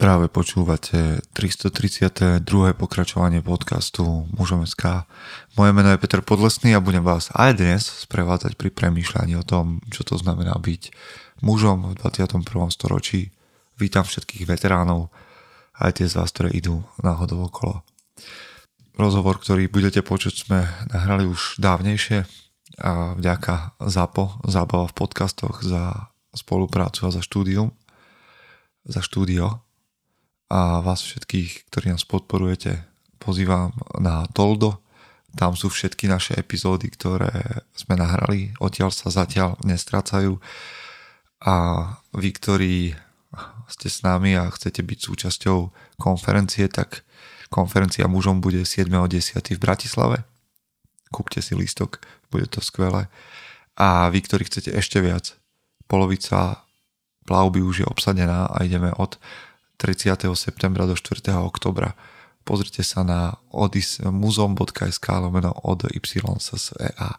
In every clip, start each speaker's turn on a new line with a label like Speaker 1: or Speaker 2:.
Speaker 1: Práve počúvate 332. pokračovanie podcastu Mužom SK. Moje meno je Peter Podlesný a budem vás aj dnes sprevádzať pri premýšľaní o tom, čo to znamená byť mužom v 21. storočí. Vítam všetkých veteránov, aj tie z vás, ktoré idú náhodou okolo. Rozhovor, ktorý budete počuť, sme nahrali už dávnejšie a vďaka ZAPO, zábava v podcastoch za spoluprácu a za štúdium, za štúdio a vás všetkých, ktorí nás podporujete, pozývam na Toldo. Tam sú všetky naše epizódy, ktoré sme nahrali. Odtiaľ sa zatiaľ nestracajú. A vy, ktorí ste s nami a chcete byť súčasťou konferencie, tak konferencia mužom bude 7.10. v Bratislave. Kúpte si lístok, bude to skvelé. A vy, ktorí chcete ešte viac, polovica plavby už je obsadená a ideme od 30. septembra do 4. oktobra. Pozrite sa na odismuzom.sk lomeno od YSSEA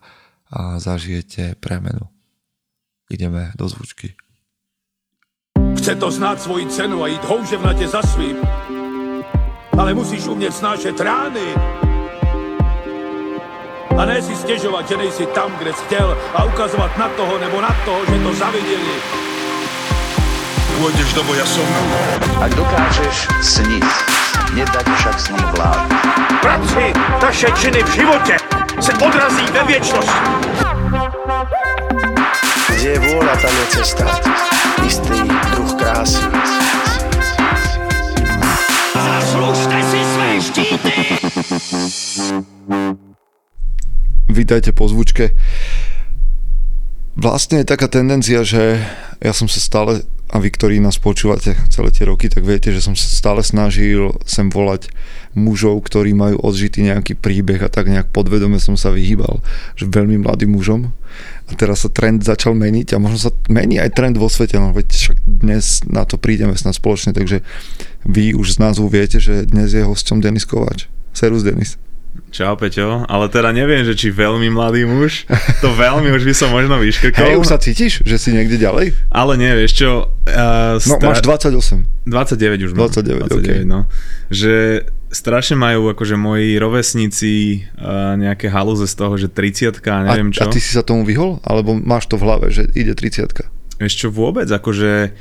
Speaker 1: a zažijete premenu. Ideme do zvučky.
Speaker 2: Chce to znát svoji cenu a jít houževnatě za svým. Ale musíš umět snášet rány. A ne si stěžovat, že nejsi tam, kde jsi chtěl a ukazovat na toho nebo na toho, že to zaviděli
Speaker 3: pôjdeš do boja som.
Speaker 4: Ak dokážeš sniť, nedať však sním vlád.
Speaker 2: Práci, taše činy v životě se odrazí ve věčnosti.
Speaker 4: Kde je vôľa, tam je cesta. Istý druh krásy.
Speaker 2: Zaslužte si své štíty!
Speaker 1: Vítajte po zvučke. Vlastne je taká tendencia, že ja som sa stále a vy, ktorí nás počúvate celé tie roky, tak viete, že som sa stále snažil sem volať mužov, ktorí majú odžitý nejaký príbeh a tak nejak podvedome som sa vyhýbal, že veľmi mladým mužom. A teraz sa trend začal meniť a možno sa mení aj trend vo svete, no veď však dnes na to prídeme snad spoločne, takže vy už z názvu viete, že dnes je hosťom Denis Kováč. Serus Denis.
Speaker 5: Čau Peťo, ale teda neviem, že či veľmi mladý muž, to veľmi už by som možno vyškrkol.
Speaker 1: Hej, už sa cítiš, že si niekde ďalej?
Speaker 5: Ale nie, vieš čo... Uh,
Speaker 1: no, máš 28.
Speaker 5: 29 už
Speaker 1: mám. 29, 29 okay.
Speaker 5: no. Že strašne majú akože moji rovesníci uh, nejaké halúze z toho, že 30 a neviem
Speaker 1: a,
Speaker 5: čo.
Speaker 1: A ty si sa tomu vyhol? Alebo máš to v hlave, že ide 30
Speaker 5: Vieš čo, vôbec, akože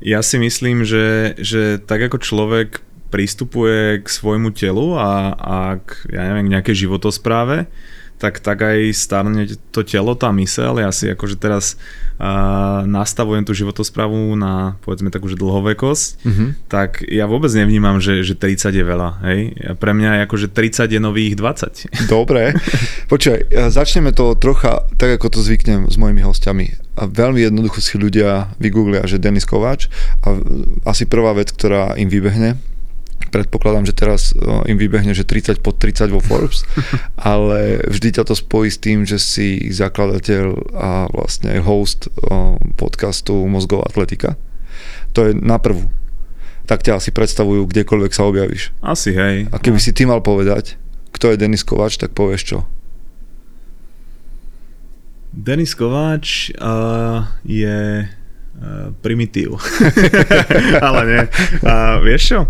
Speaker 5: ja si myslím, že, že tak ako človek pristupuje k svojmu telu a, a k, ja neviem, k nejakej životospráve, tak, tak aj starne to telo, tá mysel. Ja si akože teraz uh, nastavujem tú životosprávu na povedzme takú, že dlhovekosť, mm-hmm. tak ja vôbec nevnímam, že, že 30 je veľa. Hej? Pre mňa je akože 30 je nových 20.
Speaker 1: Dobre. Počkaj, začneme to trocha tak, ako to zvyknem s mojimi hostiami. A veľmi jednoducho si ľudia vygooglia, že Denis Kováč a asi prvá vec, ktorá im vybehne, predpokladám, že teraz im vybehne, že 30 pod 30 vo Forbes, ale vždy ťa to spojí s tým, že si zakladateľ a vlastne host podcastu Mozgová atletika. To je na prvú. Tak ťa asi predstavujú, kdekoľvek sa objavíš.
Speaker 5: Asi, hej.
Speaker 1: A keby no. si ty mal povedať, kto je Denis Kováč, tak povieš čo?
Speaker 5: Denis Kováč uh, je uh, primitív. Ale nie. Uh, vieš čo?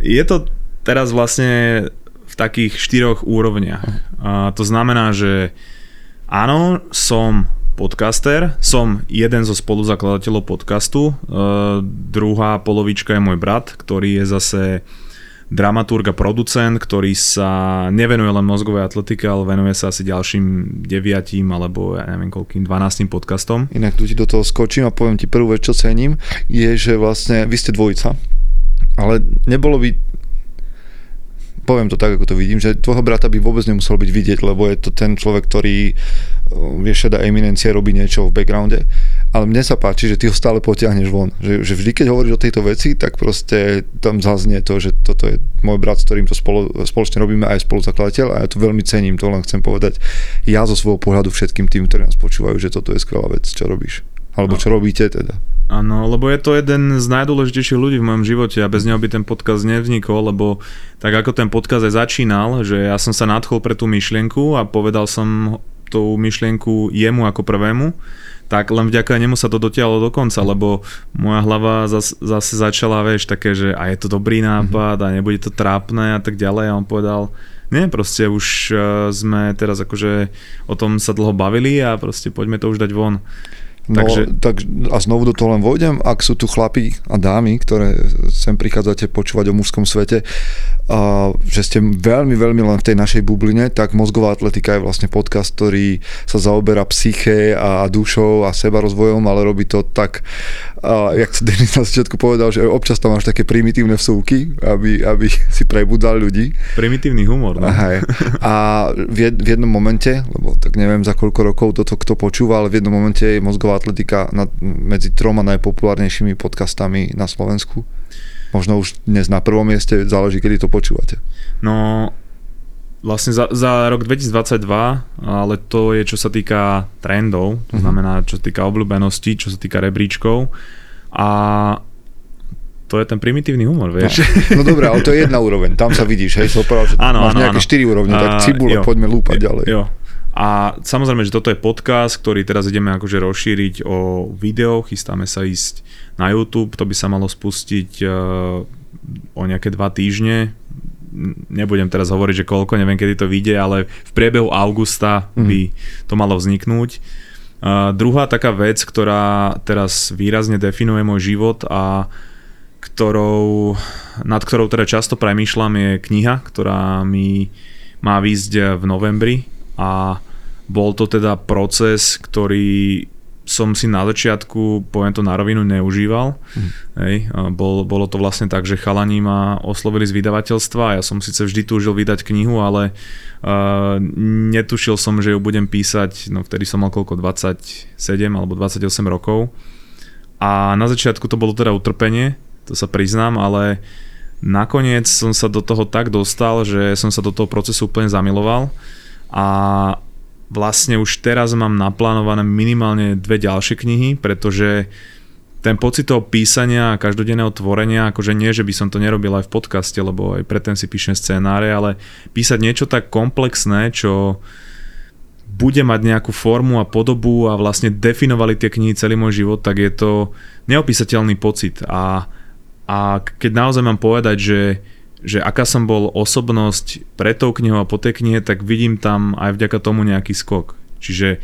Speaker 5: Je to teraz vlastne v takých štyroch úrovniach. A to znamená, že áno, som podcaster, som jeden zo spoluzakladateľov podcastu, e, druhá polovička je môj brat, ktorý je zase dramaturg a producent, ktorý sa nevenuje len mozgovej atletike, ale venuje sa asi ďalším deviatím alebo ja neviem koľkým, 12 podcastom.
Speaker 1: Inak tu ti do toho skočím a poviem ti prvú vec, čo cením, je, že vlastne vy ste dvojica, ale nebolo by poviem to tak, ako to vidím, že tvojho brata by vôbec nemusel byť vidieť, lebo je to ten človek, ktorý vie šedá eminencia, robí niečo v backgrounde, ale mne sa páči, že ty ho stále potiahneš von. Že, že vždy, keď hovoríš o tejto veci, tak proste tam zaznie to, že toto je môj brat, s ktorým to spolo, spoločne robíme aj spoluzakladateľ a ja to veľmi cením, to len chcem povedať ja zo svojho pohľadu všetkým tým, ktorí nás počúvajú, že toto je skvelá vec, čo robíš. Alebo čo robíte teda.
Speaker 5: Áno, lebo je to jeden z najdôležitejších ľudí v mojom živote a bez neho by ten podcast nevznikol, lebo tak ako ten podcast aj začínal, že ja som sa nadchol pre tú myšlienku a povedal som tú myšlienku jemu ako prvému, tak len vďaka nemu sa to dotiahlo do konca, lebo moja hlava zas, zase začala, vieš, také, že a je to dobrý nápad a nebude to trápne a tak ďalej a on povedal, nie, proste už uh, sme teraz akože o tom sa dlho bavili a proste poďme to už dať von.
Speaker 3: No, Takže... tak, a znovu do toho len vojdem, ak sú tu chlapí a dámy, ktoré sem prichádzate počúvať o mužskom svete, a, že ste veľmi, veľmi len v tej našej bubline, tak Mozgová atletika je vlastne podcast, ktorý sa zaoberá psyché a dušou a seba rozvojom, ale robí to tak, a, jak to Denis na začiatku povedal, že občas tam máš také primitívne vsúky, aby, aby si prebudal ľudí.
Speaker 5: Primitívny humor, no.
Speaker 3: Aha, a v, v jednom momente, lebo tak neviem za koľko rokov toto kto počúva, ale v jednom momente je Mozgová atletika nad, medzi troma najpopulárnejšími podcastami na Slovensku. Možno už dnes na prvom mieste, záleží, kedy to počúvate.
Speaker 5: No, vlastne za, za rok 2022, ale to je čo sa týka trendov, to mm-hmm. znamená čo sa týka obľúbenosti, čo sa týka rebríčkov a to je ten primitívny humor, vieš.
Speaker 3: No, no dobré, ale to je jedna úroveň, tam sa vidíš, hej, so že áno, máš áno, nejaké áno. 4 úrovne, tak cibule, poďme lúpať ďalej. Jo,
Speaker 5: a samozrejme, že toto je podcast, ktorý teraz ideme akože rozšíriť o video, chystáme sa ísť na YouTube, to by sa malo spustiť uh, o nejaké dva týždne. Nebudem teraz hovoriť, že koľko, neviem kedy to vyjde, ale v priebehu augusta mm. by to malo vzniknúť. Uh, druhá taká vec, ktorá teraz výrazne definuje môj život a ktorou, nad ktorou teda často premýšľam je kniha, ktorá mi má výjsť v novembri a bol to teda proces, ktorý som si na začiatku, poviem to na rovinu, neužíval. Mm. Hej, bol, bolo to vlastne tak, že chalani ma oslovili z vydavateľstva a ja som síce vždy túžil vydať knihu, ale uh, netušil som, že ju budem písať, no vtedy som mal koľko, 27 alebo 28 rokov. A na začiatku to bolo teda utrpenie, to sa priznám, ale nakoniec som sa do toho tak dostal, že som sa do toho procesu úplne zamiloval a vlastne už teraz mám naplánované minimálne dve ďalšie knihy, pretože ten pocit toho písania a každodenného tvorenia, akože nie, že by som to nerobil aj v podcaste, lebo aj predtým si píšem scenáre, ale písať niečo tak komplexné, čo bude mať nejakú formu a podobu a vlastne definovali tie knihy celý môj život, tak je to neopísateľný pocit. A, a keď naozaj mám povedať, že že aká som bol osobnosť pre tou knihou a po tej knihe, tak vidím tam aj vďaka tomu nejaký skok. Čiže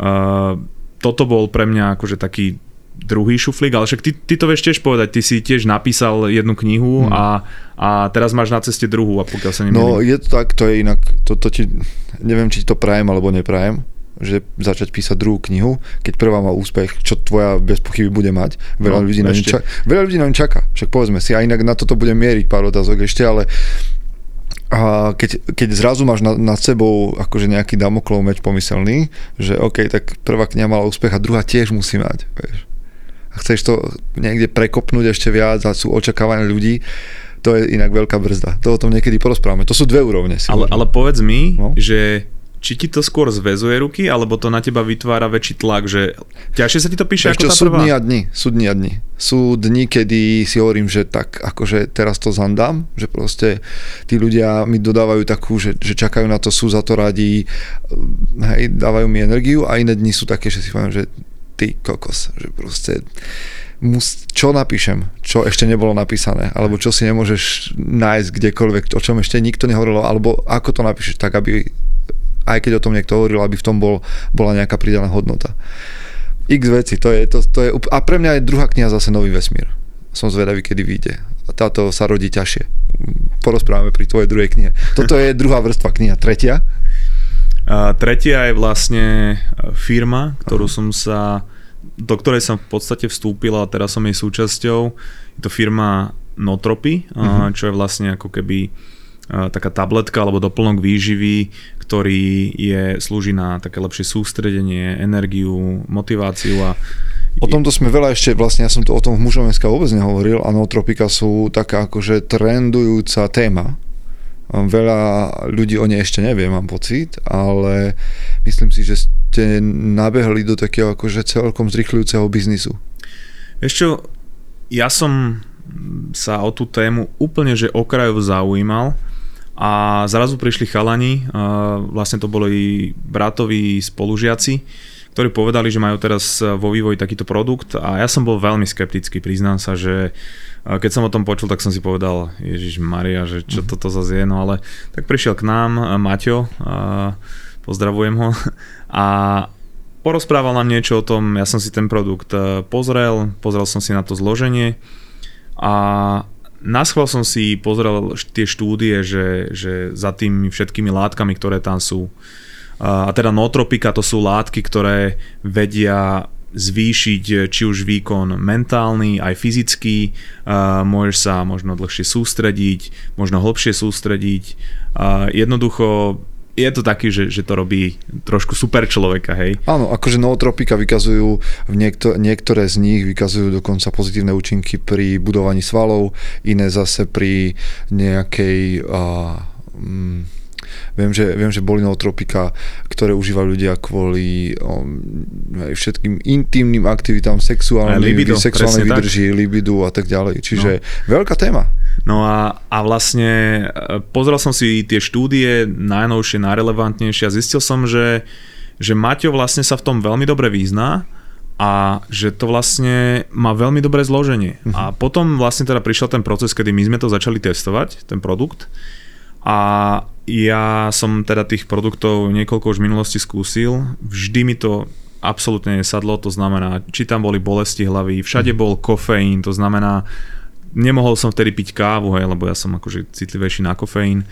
Speaker 5: uh, toto bol pre mňa akože taký druhý šuflík, ale však ty, ty to vieš tiež povedať, ty si tiež napísal jednu knihu hmm. a, a teraz máš na ceste druhú a pokiaľ sa nemýlim.
Speaker 3: No je to tak, to je inak, to, to ti, neviem či to prajem alebo neprajem, že začať písať druhú knihu, keď prvá má úspech, čo tvoja bez pochyby bude mať. Veľa, no, ľudí, na čaká, veľa ľudí na ňu čaká, však povedzme si, a inak na toto budem mieriť pár otázok ešte, ale a keď, keď zrazu máš nad, nad sebou akože nejaký damoklov meč pomyselný, že OK, tak prvá kniha mala úspech a druhá tiež musí mať, vieš. A chceš to niekde prekopnúť ešte viac a sú očakávania ľudí, to je inak veľká brzda. To o tom niekedy porozprávame. To sú dve úrovne. Si
Speaker 5: ale, ale povedz mi, no? že či ti to skôr zväzuje ruky, alebo to na teba vytvára väčší tlak, že ťažšie sa ti to píše Ešte ako tá
Speaker 3: sú prvá? dni a dni, sú dni a dni. Sú dni, kedy si hovorím, že tak akože teraz to zandám, že proste tí ľudia mi dodávajú takú, že, že čakajú na to, sú za to radí, hej, dávajú mi energiu a iné dni sú také, že si poviem, že ty kokos, že proste mus, čo napíšem, čo ešte nebolo napísané, alebo čo si nemôžeš nájsť kdekoľvek, o čom ešte nikto nehovoril, alebo ako to napíšeš tak, aby aj keď o tom niekto hovoril, aby v tom bol, bola nejaká pridaná hodnota. X veci, to je, to, to je, a pre mňa je druhá kniha zase Nový vesmír. Som zvedavý, kedy vyjde. Táto sa rodí ťažšie. Porozprávame pri tvojej druhej knihe. Toto je druhá vrstva kniha. Tretia?
Speaker 5: A tretia je vlastne firma, ktorú Aha. som sa do ktorej som v podstate vstúpil a teraz som jej súčasťou. Je to firma Notropy, uh-huh. čo je vlastne ako keby taká tabletka alebo doplnok výživy, ktorý je, slúži na také lepšie sústredenie, energiu, motiváciu a
Speaker 3: O tomto sme veľa ešte, vlastne ja som to o tom v mužom vôbec nehovoril a nootropika sú taká akože trendujúca téma. Veľa ľudí o nej ešte nevie, mám pocit, ale myslím si, že ste nabehli do takého akože celkom zrychľujúceho biznisu.
Speaker 5: Ešte, ja som sa o tú tému úplne že okrajov zaujímal, a zrazu prišli chalani, vlastne to boli bratoví spolužiaci, ktorí povedali, že majú teraz vo vývoji takýto produkt. A ja som bol veľmi skeptický, priznám sa, že keď som o tom počul, tak som si povedal, Ježiš Maria, že čo mm. toto zase je, no ale tak prišiel k nám Maťo, pozdravujem ho a porozprával nám niečo o tom, ja som si ten produkt e, pozrel, pozrel som si na to zloženie a naschval som si pozrel tie štúdie, že, že za tými všetkými látkami, ktoré tam sú. A teda notropika to sú látky, ktoré vedia zvýšiť či už výkon mentálny, aj fyzický, môžeš sa možno dlhšie sústrediť, možno hlbšie sústrediť. Jednoducho je to taký, že, že to robí trošku super človeka, hej.
Speaker 1: Áno, akože nootropika vykazujú, v niekto, niektoré z nich vykazujú dokonca pozitívne účinky pri budovaní svalov, iné zase pri nejakej... Uh, Viem, že, viem, že boli nootropika, ktoré užívajú ľudia kvôli um, všetkým intimným aktivitám, sexuálnym, libido, sexuálnej výdrži, tak. libidu a tak ďalej. Čiže no. veľká téma.
Speaker 5: No a, a vlastne e, pozrel som si tie štúdie najnovšie, najrelevantnejšie a zistil som, že, že Maťo vlastne sa v tom veľmi dobre význá a že to vlastne má veľmi dobré zloženie. Uh-huh. A potom vlastne teda prišiel ten proces, kedy my sme to začali testovať, ten produkt. A ja som teda tých produktov niekoľko už v minulosti skúsil. Vždy mi to absolútne nesadlo, to znamená, či tam boli bolesti hlavy, všade mhm. bol kofeín, to znamená, nemohol som vtedy piť kávu, hej, lebo ja som akože citlivejší na kofeín.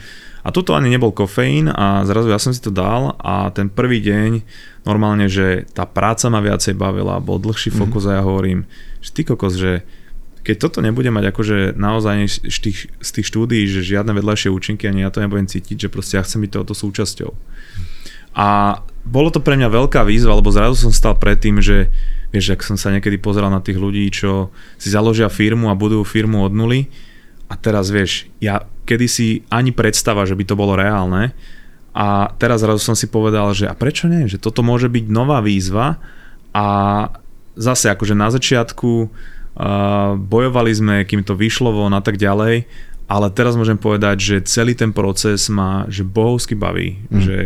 Speaker 5: A toto ani nebol kofeín a zrazu ja som si to dal a ten prvý deň normálne, že tá práca ma viacej bavila, bol dlhší fokus mm-hmm. a ja hovorím, že ty kokos, že keď toto nebude mať akože naozaj z tých, z tých štúdií, že žiadne vedľajšie účinky ani ja to nebudem cítiť, že proste ja chcem byť tohoto súčasťou. A bolo to pre mňa veľká výzva, lebo zrazu som stal pred tým, že vieš, ak som sa niekedy pozeral na tých ľudí, čo si založia firmu a budujú firmu od nuly a teraz vieš, ja kedysi ani predstava, že by to bolo reálne a teraz zrazu som si povedal, že a prečo nie, že toto môže byť nová výzva a zase akože na začiatku bojovali sme, kým to vyšlo von a tak ďalej, ale teraz môžem povedať, že celý ten proces ma že bohovsky baví, mm. že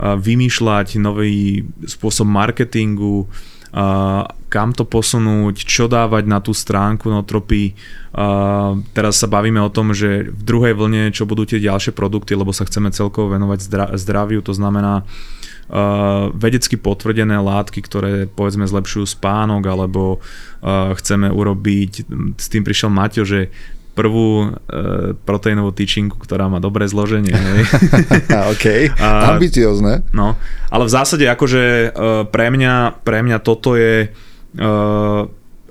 Speaker 5: vymýšľať nový spôsob marketingu, kam to posunúť, čo dávať na tú stránku Notropy. Teraz sa bavíme o tom, že v druhej vlne, čo budú tie ďalšie produkty, lebo sa chceme celkovo venovať zdraviu, to znamená uh, vedecky potvrdené látky, ktoré povedzme zlepšujú spánok, alebo uh, chceme urobiť, s tým prišiel Maťo, že prvú uh, proteínovú tyčinku, ktorá má dobré zloženie.
Speaker 1: OK, a, ambiciozne.
Speaker 5: No, ale v zásade akože uh, pre, mňa, pre mňa toto je uh,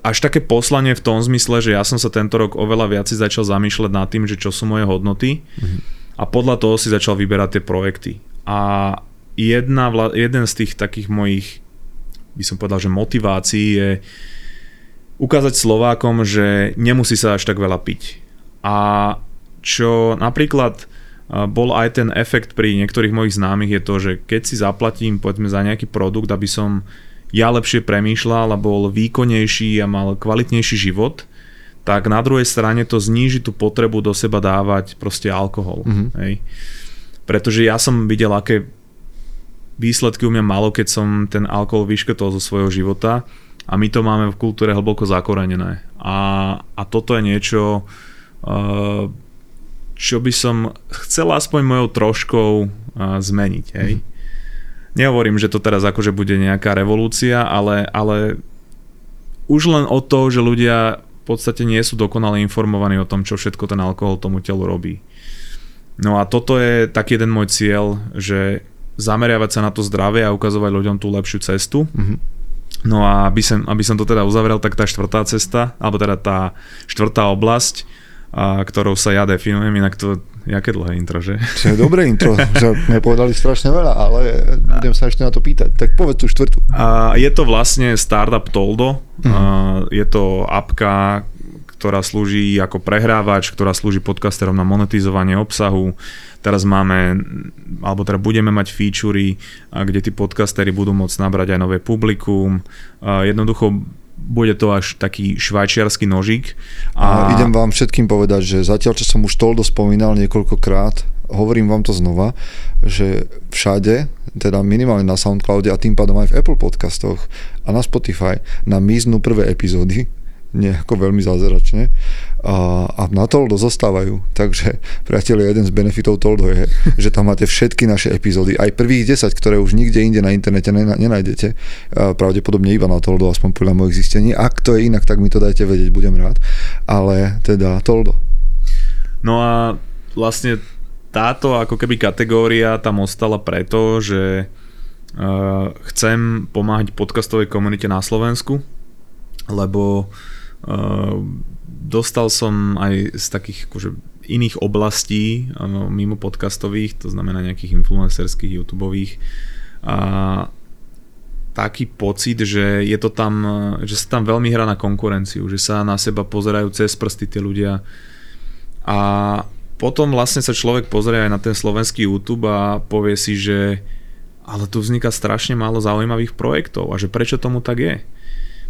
Speaker 5: až také poslanie v tom zmysle, že ja som sa tento rok oveľa viac začal zamýšľať nad tým, že čo sú moje hodnoty mm-hmm. a podľa toho si začal vyberať tie projekty. A jedna, jeden z tých takých mojich, by som povedal, že motivácií je ukázať Slovákom, že nemusí sa až tak veľa piť. A čo napríklad bol aj ten efekt pri niektorých mojich známych je to, že keď si zaplatím povedzme za nejaký produkt, aby som ja lepšie premýšľal a bol výkonnejší a mal kvalitnejší život, tak na druhej strane to zníži tú potrebu do seba dávať proste alkohol. Mm-hmm. Hej. Pretože ja som videl, aké výsledky u mňa malo, keď som ten alkohol vyškotol zo svojho života a my to máme v kultúre hlboko zakorenené. A, a toto je niečo, uh, čo by som chcel aspoň mojou troškou uh, zmeniť. Hej? Mm. Nehovorím, že to teraz akože bude nejaká revolúcia, ale, ale už len o to, že ľudia v podstate nie sú dokonale informovaní o tom, čo všetko ten alkohol tomu telu robí. No a toto je taký jeden môj cieľ, že zameriavať sa na to zdravie a ukazovať ľuďom tú lepšiu cestu. Mm-hmm. No a aby som, aby som to teda uzavrel, tak tá štvrtá cesta, alebo teda tá štvrtá oblasť, a, ktorou sa ja definujem, inak to, jaké dlhé intro, že?
Speaker 1: To je dobré intro, že sme povedali strašne veľa, ale budem sa ešte na to pýtať. Tak povedz tú štvrtú.
Speaker 5: A, je to vlastne startup Toldo, mm-hmm. a, je to apka, ktorá slúži ako prehrávač, ktorá slúži podcasterom na monetizovanie obsahu. Teraz máme, alebo teda budeme mať featurey, kde tí podcastery budú môcť nabrať aj nové publikum. Jednoducho bude to až taký švajčiarsky nožík.
Speaker 1: A... a idem vám všetkým povedať, že zatiaľ, čo som už Toldo spomínal niekoľkokrát,
Speaker 3: hovorím vám to znova, že všade, teda minimálne na Soundcloude a tým pádom aj v Apple podcastoch a na Spotify, na miznú prvé epizódy, nie ako veľmi zázračne a, a na Toldo zostávajú. Takže, priatelia, jeden z benefitov Toldo je, že tam máte všetky naše epizódy, aj prvých 10, ktoré už nikde inde na internete nenájdete, pravdepodobne iba na Toldo, aspoň podľa mojich zistení. Ak to je inak, tak mi to dajte vedieť, budem rád. Ale teda Toldo.
Speaker 5: No a vlastne táto ako keby kategória tam ostala preto, že uh, chcem pomáhať podcastovej komunite na Slovensku, lebo uh, dostal som aj z takých akože, iných oblastí mimo podcastových, to znamená nejakých influencerských, youtubeových a taký pocit, že je to tam, že sa tam veľmi hrá na konkurenciu, že sa na seba pozerajú cez prsty tie ľudia a potom vlastne sa človek pozrie aj na ten slovenský YouTube a povie si, že ale tu vzniká strašne málo zaujímavých projektov a že prečo tomu tak je.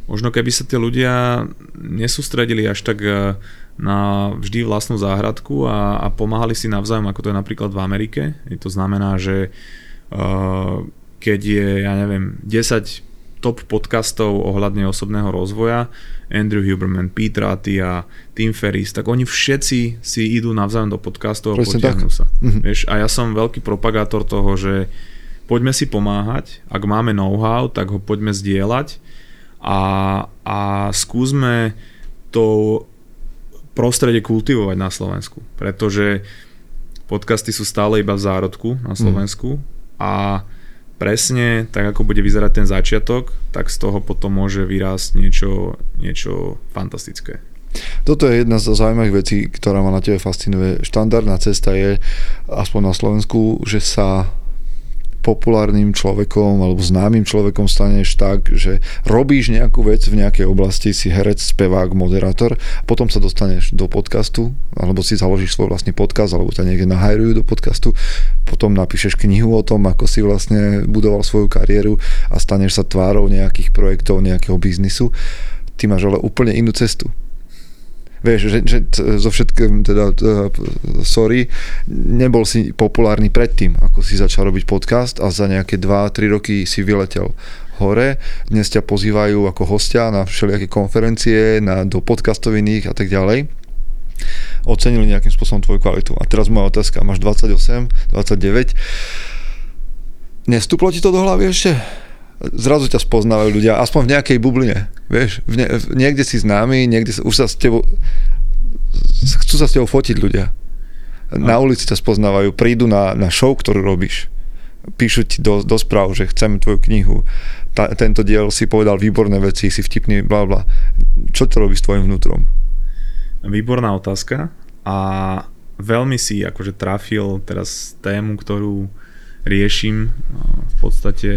Speaker 5: Možno keby sa tie ľudia nesústredili až tak e, na vždy vlastnú záhradku a, a pomáhali si navzájom, ako to je napríklad v Amerike. I to znamená, že uh, keď je, ja neviem, 10 top podcastov ohľadne osobného rozvoja, Andrew Huberman, Pete Ratty a Tim Ferris, tak oni všetci si idú navzájom do podcastov a potiahnu sa. Mm-hmm. Vieš, a ja som veľký propagátor toho, že poďme si pomáhať, ak máme know-how, tak ho poďme zdieľať a, a skúsme to prostredie kultivovať na Slovensku, pretože podcasty sú stále iba v zárodku na mhm. Slovensku mm. a presne tak, ako bude vyzerať ten začiatok, tak z toho potom môže vyrásť niečo, niečo fantastické.
Speaker 3: Toto je jedna z zaujímavých vecí, ktorá ma na tebe fascinuje. Štandardná cesta je, aspoň na Slovensku, že sa populárnym človekom alebo známym človekom staneš tak, že robíš nejakú vec v nejakej oblasti, si herec, spevák, moderátor, potom sa dostaneš do podcastu, alebo si založíš svoj vlastný podcast, alebo ťa niekde nahajrujú do podcastu, potom napíšeš knihu o tom, ako si vlastne budoval svoju kariéru a staneš sa tvárou nejakých projektov, nejakého biznisu. Ty máš ale úplne inú cestu vieš, že, že zo všetkým, teda, sorry, nebol si populárny predtým, ako si začal robiť podcast a za nejaké 2-3 roky si vyletel hore. Dnes ťa pozývajú ako hostia na všelijaké konferencie, na, do podcastoviných a tak ďalej ocenili nejakým spôsobom tvoju kvalitu. A teraz moja otázka, máš 28, 29, nestúplo ti to do hlavy ešte? Zrazu ťa spoznávajú ľudia, aspoň v nejakej bubline, vieš, v ne, v, niekde si známy, niekde sa, už sa s tebou, chcú sa s tebou fotiť ľudia. Na ulici ťa spoznávajú, prídu na, na show, ktorú robíš, píšu ti do, do správ, že chceme tvoju knihu, Ta, tento diel si povedal výborné veci, si vtipný, bla bla. Čo to robí s tvojim vnútrom?
Speaker 5: Výborná otázka a veľmi si akože trafil teraz tému, ktorú riešim v podstate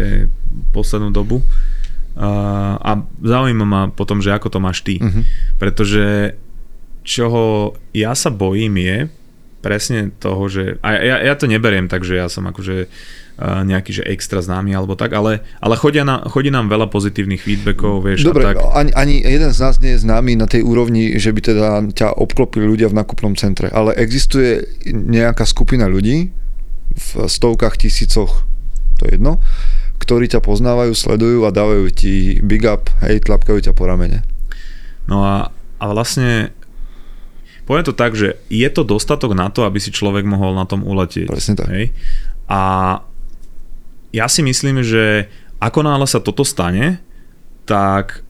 Speaker 5: poslednú dobu. A zaujíma ma potom, že ako to máš ty. Uh-huh. Pretože čoho ja sa bojím je presne toho, že... A ja, ja to neberiem tak, že ja som akože nejaký že extra známy alebo tak, ale, ale chodia na, chodí nám veľa pozitívnych feedbackov, vieš.
Speaker 3: Dobre,
Speaker 5: a tak.
Speaker 3: Ani, ani jeden z nás nie je známy na tej úrovni, že by teda ťa obklopili ľudia v nakupnom centre, ale existuje nejaká skupina ľudí, v stovkách tisícoch, to je jedno, ktorí ťa poznávajú, sledujú a dávajú ti big up, hej, tlapkajú ťa po ramene.
Speaker 5: No a, a vlastne poviem to tak, že je to dostatok na to, aby si človek mohol na tom uletieť.
Speaker 3: Presne tak.
Speaker 5: Hej? A ja si myslím, že ako náhle sa toto stane, tak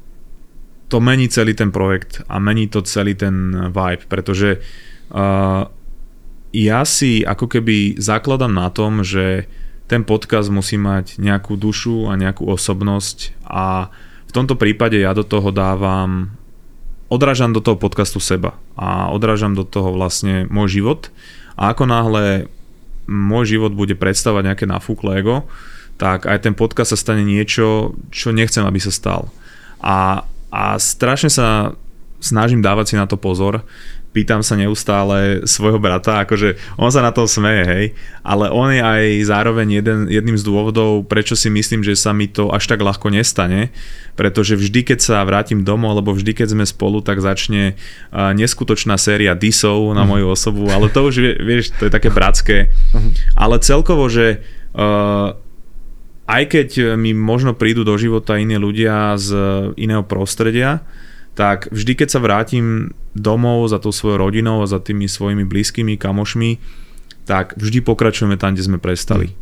Speaker 5: to mení celý ten projekt a mení to celý ten vibe, pretože uh, ja si ako keby zakladám na tom, že ten podcast musí mať nejakú dušu a nejakú osobnosť a v tomto prípade ja do toho dávam odrážam do toho podcastu seba a odrážam do toho vlastne môj život a ako náhle môj život bude predstavovať nejaké nafúkle ego, tak aj ten podcast sa stane niečo, čo nechcem, aby sa stal. A, a strašne sa snažím dávať si na to pozor. Pýtam sa neustále svojho brata, akože on sa na to smeje, hej, ale on je aj zároveň jeden, jedným z dôvodov, prečo si myslím, že sa mi to až tak ľahko nestane, pretože vždy, keď sa vrátim domov, alebo vždy, keď sme spolu, tak začne neskutočná séria disov na moju osobu, ale to už, vieš, to je také bratské. Ale celkovo, že uh, aj keď mi možno prídu do života iní ľudia z iného prostredia, tak vždy, keď sa vrátim domov za tou svojou rodinou a za tými svojimi blízkymi kamošmi, tak vždy pokračujeme tam, kde sme prestali. Mm.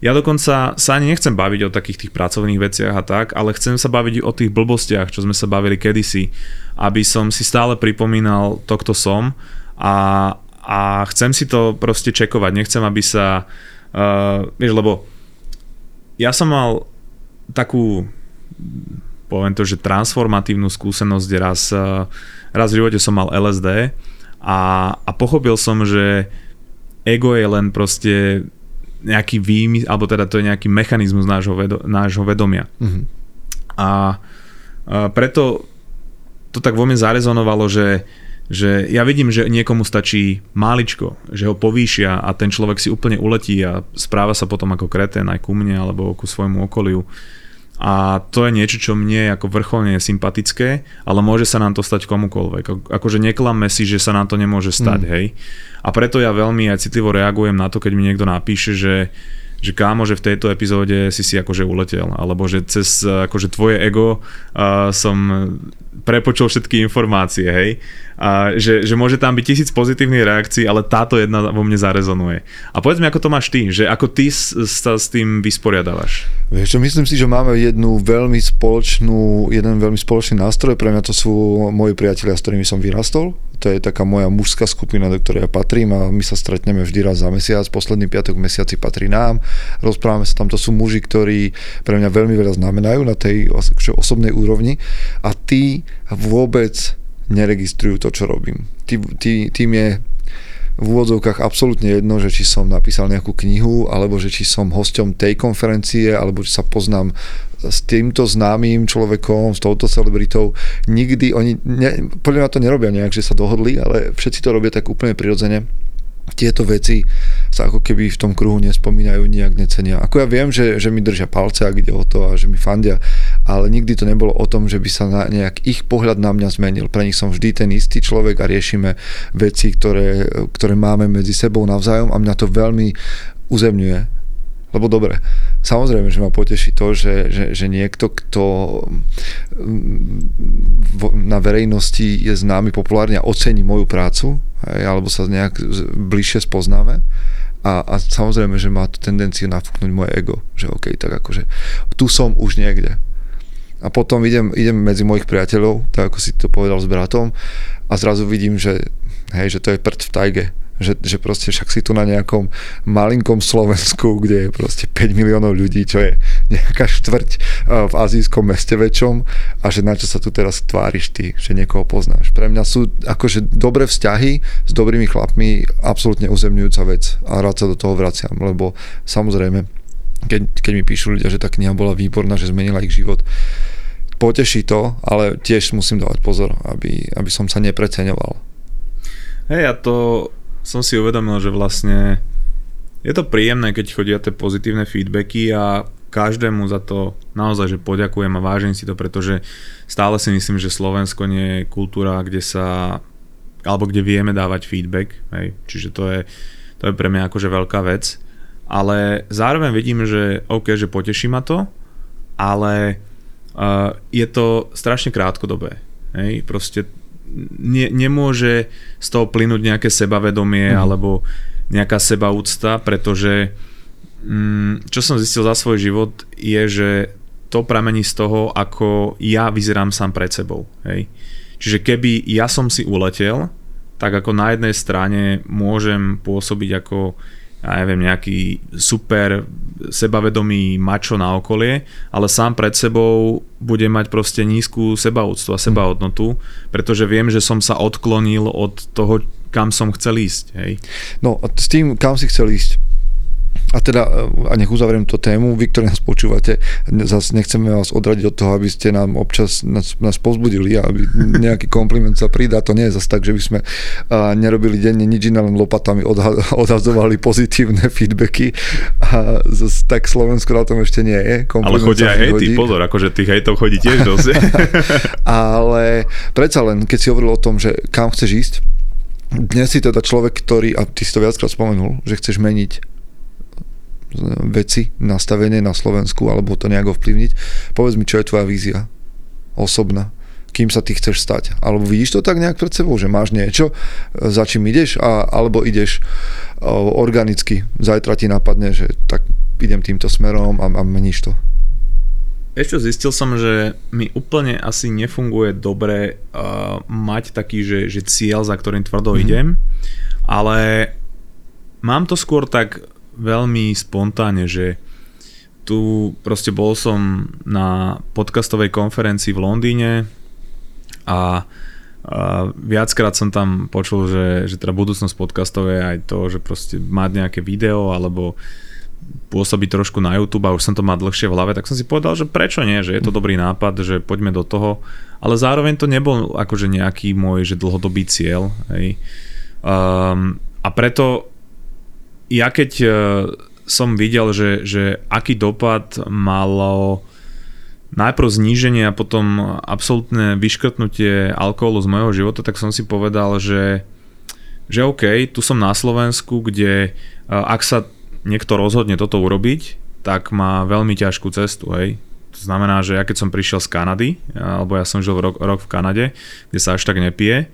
Speaker 5: Ja dokonca sa ani nechcem baviť o takých tých pracovných veciach a tak, ale chcem sa baviť o tých blbostiach, čo sme sa bavili kedysi, aby som si stále pripomínal to, kto som a, a chcem si to proste čekovať. Nechcem, aby sa, uh, vieš, lebo ja som mal takú poviem to, že transformatívnu skúsenosť raz, eh, raz v živote som mal LSD a, a pochopil som, že ego je len proste nejaký výmy, alebo teda to je nejaký mechanizmus nášho, vedo, nášho vedomia. Mm-hmm. A, a preto to tak vo mne zarezonovalo, že, že ja vidím, že niekomu stačí máličko, že ho povýšia a ten človek si úplne uletí a správa sa potom ako kretén aj ku mne alebo ku svojmu okoliu a to je niečo, čo mne je ako vrcholne sympatické, ale môže sa nám to stať komukoľvek. Akože neklamme si, že sa nám to nemôže stať, mm. hej. A preto ja veľmi aj citlivo reagujem na to, keď mi niekto napíše, že že kámo, že v tejto epizóde si si akože uletel, alebo že cez akože tvoje ego uh, som prepočul všetky informácie, hej. A že, že môže tam byť tisíc pozitívnych reakcií, ale táto jedna vo mne zarezonuje. A povedz mi, ako to máš ty, že ako ty sa s tým vysporiadávaš?
Speaker 3: Vieš čo, myslím si, že máme jednu veľmi spoločnú, jeden veľmi spoločný nástroj, pre mňa to sú moji priatelia, s ktorými som vyrastol, to je taká moja mužská skupina, do ktorej ja patrím a my sa stretneme vždy raz za mesiac, posledný piatok mesiaci patrí nám, rozprávame sa tam, to sú muži, ktorí pre mňa veľmi veľa znamenajú na tej osobnej úrovni. A tí vôbec neregistrujú to, čo robím. Tý, tý, tým je v úvodzovkách absolútne jedno, že či som napísal nejakú knihu, alebo že či som hosťom tej konferencie, alebo či sa poznám s týmto známym človekom, s touto celebritou. Nikdy oni, ne, podľa mňa to nerobia nejak, že sa dohodli, ale všetci to robia tak úplne prirodzene tieto veci sa ako keby v tom kruhu nespomínajú, nejak necenia. Ako ja viem, že, že mi držia palce, ak ide o to a že mi fandia, ale nikdy to nebolo o tom, že by sa na nejak ich pohľad na mňa zmenil. Pre nich som vždy ten istý človek a riešime veci, ktoré, ktoré máme medzi sebou navzájom a mňa to veľmi uzemňuje lebo dobre, samozrejme, že ma poteší to, že, že, že niekto, kto mm, na verejnosti je známy populárne a ocení moju prácu, hej, alebo sa nejak bližšie spoznáme. A, a samozrejme, že má tu tendenciu nafúknuť moje ego, že OK, tak akože tu som už niekde. A potom idem, idem medzi mojich priateľov, tak ako si to povedal s bratom, a zrazu vidím, že, hej, že to je prd v tajge, že, že proste však si tu na nejakom malinkom Slovensku, kde je proste 5 miliónov ľudí, čo je nejaká štvrť v azijskom meste väčšom a že na čo sa tu teraz tváriš ty, že niekoho poznáš. Pre mňa sú akože dobré vzťahy s dobrými chlapmi absolútne uzemňujúca vec a rád sa do toho vraciam, lebo samozrejme, keď, keď mi píšu ľudia, že tá kniha bola výborná, že zmenila ich život, poteší to, ale tiež musím dávať pozor, aby, aby som sa nepreceňoval.
Speaker 5: Hej, ja to som si uvedomil, že vlastne je to príjemné, keď chodia tie pozitívne feedbacky a každému za to naozaj, že poďakujem a vážim si to, pretože stále si myslím, že Slovensko nie je kultúra, kde sa alebo kde vieme dávať feedback, hej. čiže to je, to je pre mňa akože veľká vec, ale zároveň vidím, že OK, že poteší ma to, ale uh, je to strašne krátkodobé, hej, proste ne, nemôže z toho plynúť nejaké sebavedomie mm. alebo nejaká sebaúcta, pretože mm, čo som zistil za svoj život je, že to pramení z toho, ako ja vyzerám sám pred sebou. Hej. Čiže keby ja som si uletel, tak ako na jednej strane môžem pôsobiť ako ja neviem, nejaký super sebavedomý mačo na okolie, ale sám pred sebou bude mať proste nízku sebaúctu a sebahodnotu, pretože viem, že som sa odklonil od toho, kam som chcel ísť. Hej.
Speaker 3: No s tým, kam si chcel ísť, A teda, a nech uzavriem tú tému, vy, ktorí nás počúvate, zase nechceme vás odradiť od toho, aby ste nám občas nás, nás pozbudili a aby nejaký kompliment sa pridá. To nie je zase tak, že by sme a, nerobili denne nič iné, len lopatami odha, odhazovali pozitívne feedbacky. A zase, tak Slovensko na tom ešte nie je.
Speaker 5: Ale chodia aj hejty, pozor, akože tých hejtov chodí tiež dosť.
Speaker 3: Ale predsa len, keď si hovoril o tom, že kam chceš ísť, dnes si teda človek, ktorý, a ty si to viackrát spomenul, že chceš meniť veci nastavené na Slovensku alebo to nejako ovplyvniť. Povedz mi, čo je tvoja vízia osobná kým sa ty chceš stať. Alebo vidíš to tak nejak pred sebou, že máš niečo, za čím ideš, a, alebo ideš organicky. Zajtra ti napadne, že tak idem týmto smerom a, a meníš to.
Speaker 5: Ešte zistil som, že mi úplne asi nefunguje dobre uh, mať taký, že, že cieľ, za ktorým tvrdo mm-hmm. idem, ale mám to skôr tak veľmi spontánne, že tu proste bol som na podcastovej konferencii v Londýne a, a viackrát som tam počul, že, že teda budúcnosť podcastov je aj to, že proste mať nejaké video alebo pôsobiť trošku na YouTube a už som to mal dlhšie v hlave, tak som si povedal, že prečo nie, že je to dobrý nápad, že poďme do toho, ale zároveň to nebol akože nejaký môj že dlhodobý cieľ. Hej. Um, a preto ja keď e, som videl, že, že aký dopad malo najprv zníženie a potom absolútne vyškrtnutie alkoholu z môjho života, tak som si povedal, že, že OK, tu som na Slovensku, kde e, ak sa niekto rozhodne toto urobiť, tak má veľmi ťažkú cestu, hej. To znamená, že ja keď som prišiel z Kanady, alebo ja som žil rok, rok v Kanade, kde sa až tak nepije,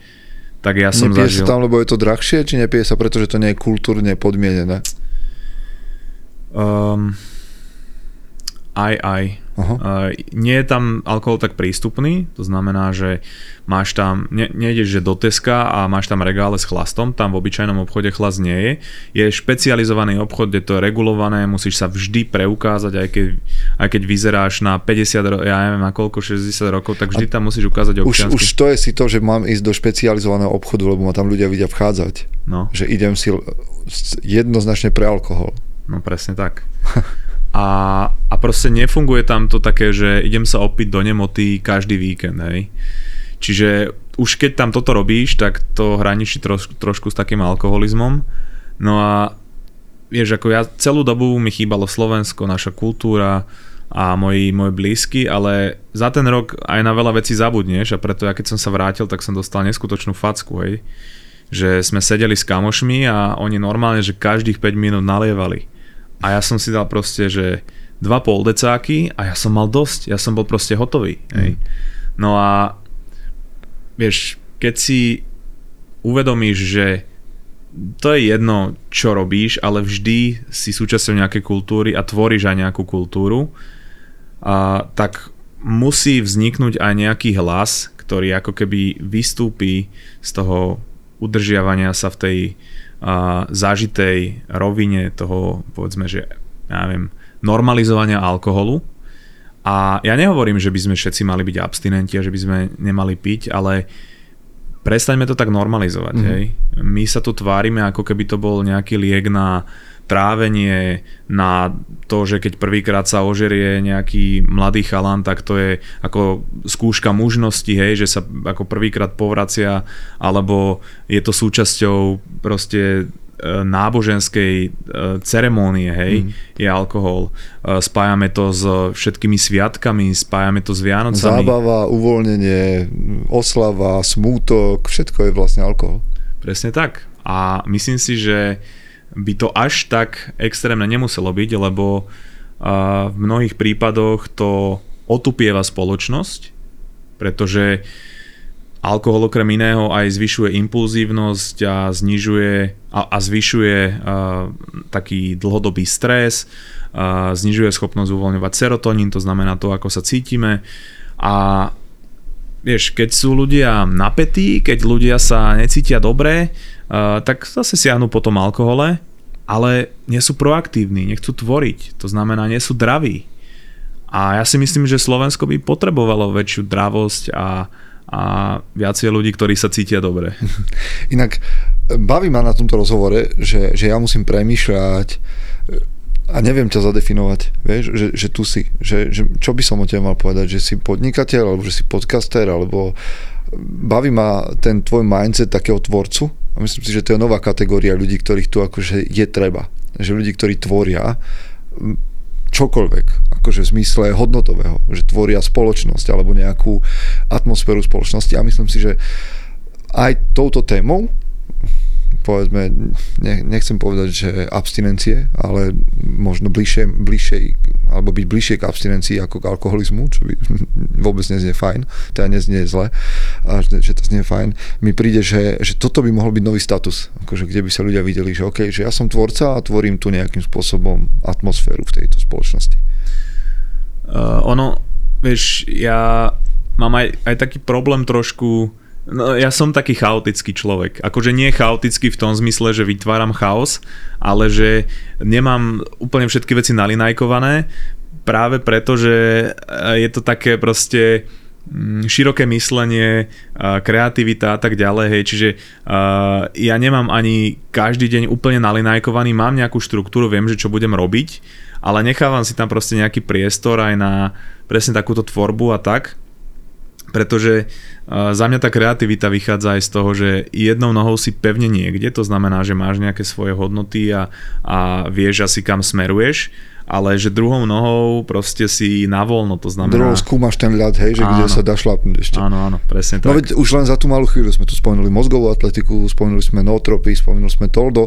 Speaker 5: tak ja som
Speaker 3: nepije
Speaker 5: zažil...
Speaker 3: sa tam, lebo je to drahšie, či nepije sa, pretože to nie je kultúrne podmienené?
Speaker 5: Um, aj, aj. Uh, nie je tam alkohol tak prístupný, to znamená, že máš tam, ne, nejdeš že do Teska a máš tam regále s chlastom, tam v obyčajnom obchode chlast nie je. Je špecializovaný obchod, kde to je regulované, musíš sa vždy preukázať, aj keď, aj keď vyzeráš na 50, ro- ja neviem na koľko, 60 rokov, tak vždy tam musíš ukázať
Speaker 3: Už,
Speaker 5: občiansky.
Speaker 3: už to je si to, že mám ísť do špecializovaného obchodu, lebo ma tam ľudia vidia vchádzať.
Speaker 5: No.
Speaker 3: Že idem si jednoznačne pre alkohol.
Speaker 5: No presne tak. a, a proste nefunguje tam to také, že idem sa opiť do nemoty každý víkend, hej. Čiže už keď tam toto robíš, tak to hraničí troš, trošku s takým alkoholizmom. No a vieš, ako ja celú dobu mi chýbalo Slovensko, naša kultúra a moji, môj blízky, ale za ten rok aj na veľa vecí zabudneš a preto ja keď som sa vrátil, tak som dostal neskutočnú facku, hej. Že sme sedeli s kamošmi a oni normálne, že každých 5 minút nalievali a ja som si dal proste, že dva pol decáky a ja som mal dosť, ja som bol proste hotový. Mm. Hej. No a vieš, keď si uvedomíš, že to je jedno, čo robíš, ale vždy si súčasťou nejakej kultúry a tvoríš aj nejakú kultúru, a, tak musí vzniknúť aj nejaký hlas, ktorý ako keby vystúpi z toho udržiavania sa v tej zažitej rovine toho, povedzme, že ja neviem, normalizovania alkoholu. A ja nehovorím, že by sme všetci mali byť abstinenti a že by sme nemali piť, ale prestaňme to tak normalizovať. Mm. Hej. My sa tu tvárime, ako keby to bol nejaký liek na trávenie, na to, že keď prvýkrát sa ožerie nejaký mladý chalan, tak to je ako skúška mužnosti, hej, že sa ako prvýkrát povracia, alebo je to súčasťou proste e, náboženskej e, ceremónie, hej, mm. je alkohol. E, spájame to s všetkými sviatkami, spájame to s Vianocami.
Speaker 3: Zábava, uvoľnenie, oslava, smútok, všetko je vlastne alkohol.
Speaker 5: Presne tak. A myslím si, že by to až tak extrémne nemuselo byť, lebo v mnohých prípadoch to otupieva spoločnosť, pretože alkohol okrem iného aj zvyšuje impulzívnosť a znižuje a, a zvyšuje a, taký dlhodobý stres, a, znižuje schopnosť uvoľňovať serotonín, to znamená to, ako sa cítime. A vieš, keď sú ľudia napätí, keď ľudia sa necítia dobre, uh, tak zase siahnu po tom alkohole, ale nie sú proaktívni, nechcú tvoriť, to znamená, nie sú draví. A ja si myslím, že Slovensko by potrebovalo väčšiu dravosť a, a viacej ľudí, ktorí sa cítia dobre.
Speaker 3: Inak baví ma na tomto rozhovore, že, že ja musím premýšľať, a neviem ťa zadefinovať, vieš, že, že tu si, že, že čo by som o tebe mal povedať, že si podnikateľ, alebo že si podcaster, alebo baví ma ten tvoj mindset takého tvorcu a myslím si, že to je nová kategória ľudí, ktorých tu akože je treba. Že ľudí, ktorí tvoria čokoľvek, akože v zmysle hodnotového, že tvoria spoločnosť alebo nejakú atmosféru spoločnosti a myslím si, že aj touto témou povedzme, ne, nechcem povedať, že abstinencie, ale možno bližšie, bližšie, alebo byť bližšie k abstinencii ako k alkoholizmu, čo by vôbec neznie fajn, teda neznie zle, a že to znie fajn, mi príde, že, že toto by mohol byť nový status, akože kde by sa ľudia videli, že OK, že ja som tvorca a tvorím tu nejakým spôsobom atmosféru v tejto spoločnosti.
Speaker 5: Uh, ono, vieš, ja mám aj, aj taký problém trošku No, ja som taký chaotický človek. Akože nie chaotický v tom zmysle, že vytváram chaos, ale že nemám úplne všetky veci nalinajkované, práve preto, že e, je to také proste mm, široké myslenie, kreativita a tak ďalej, hej, čiže uh, ja nemám ani každý deň úplne nalinajkovaný, mám nejakú štruktúru, viem, že čo budem robiť, ale nechávam si tam proste nejaký priestor aj na presne takúto tvorbu a tak pretože za mňa tá kreativita vychádza aj z toho, že jednou nohou si pevne niekde, to znamená, že máš nejaké svoje hodnoty a, a vieš asi kam smeruješ ale že druhou nohou proste si na voľno, to znamená...
Speaker 3: Druhou skúmaš ten ľad, hej, že áno. kde sa dá šlapnúť ešte.
Speaker 5: Áno, áno, presne
Speaker 3: no tak. No veď už len za tú malú chvíľu sme tu spomenuli mozgovú atletiku, spomenuli sme nootropy, spomenuli sme toldo,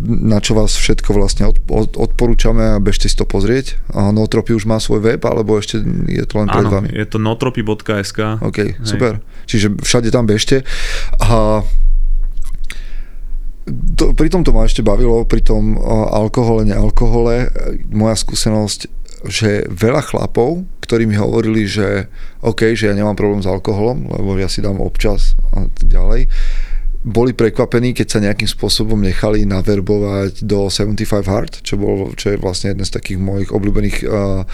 Speaker 3: na čo vás všetko vlastne odporúčame a bežte si to pozrieť. Nootropy už má svoj web, alebo ešte je to len pred
Speaker 5: áno,
Speaker 3: vami?
Speaker 5: je to nootropy.sk.
Speaker 3: OK, hej. super. Čiže všade tam bežte. A to, pri tom to ma ešte bavilo, pri tom alkohole, nealkohole, moja skúsenosť, že veľa chlapov, ktorí mi hovorili, že OK, že ja nemám problém s alkoholom, lebo ja si dám občas a tak ďalej, boli prekvapení, keď sa nejakým spôsobom nechali naverbovať do 75 Hard, čo, bol, čo je vlastne jeden z takých mojich obľúbených uh,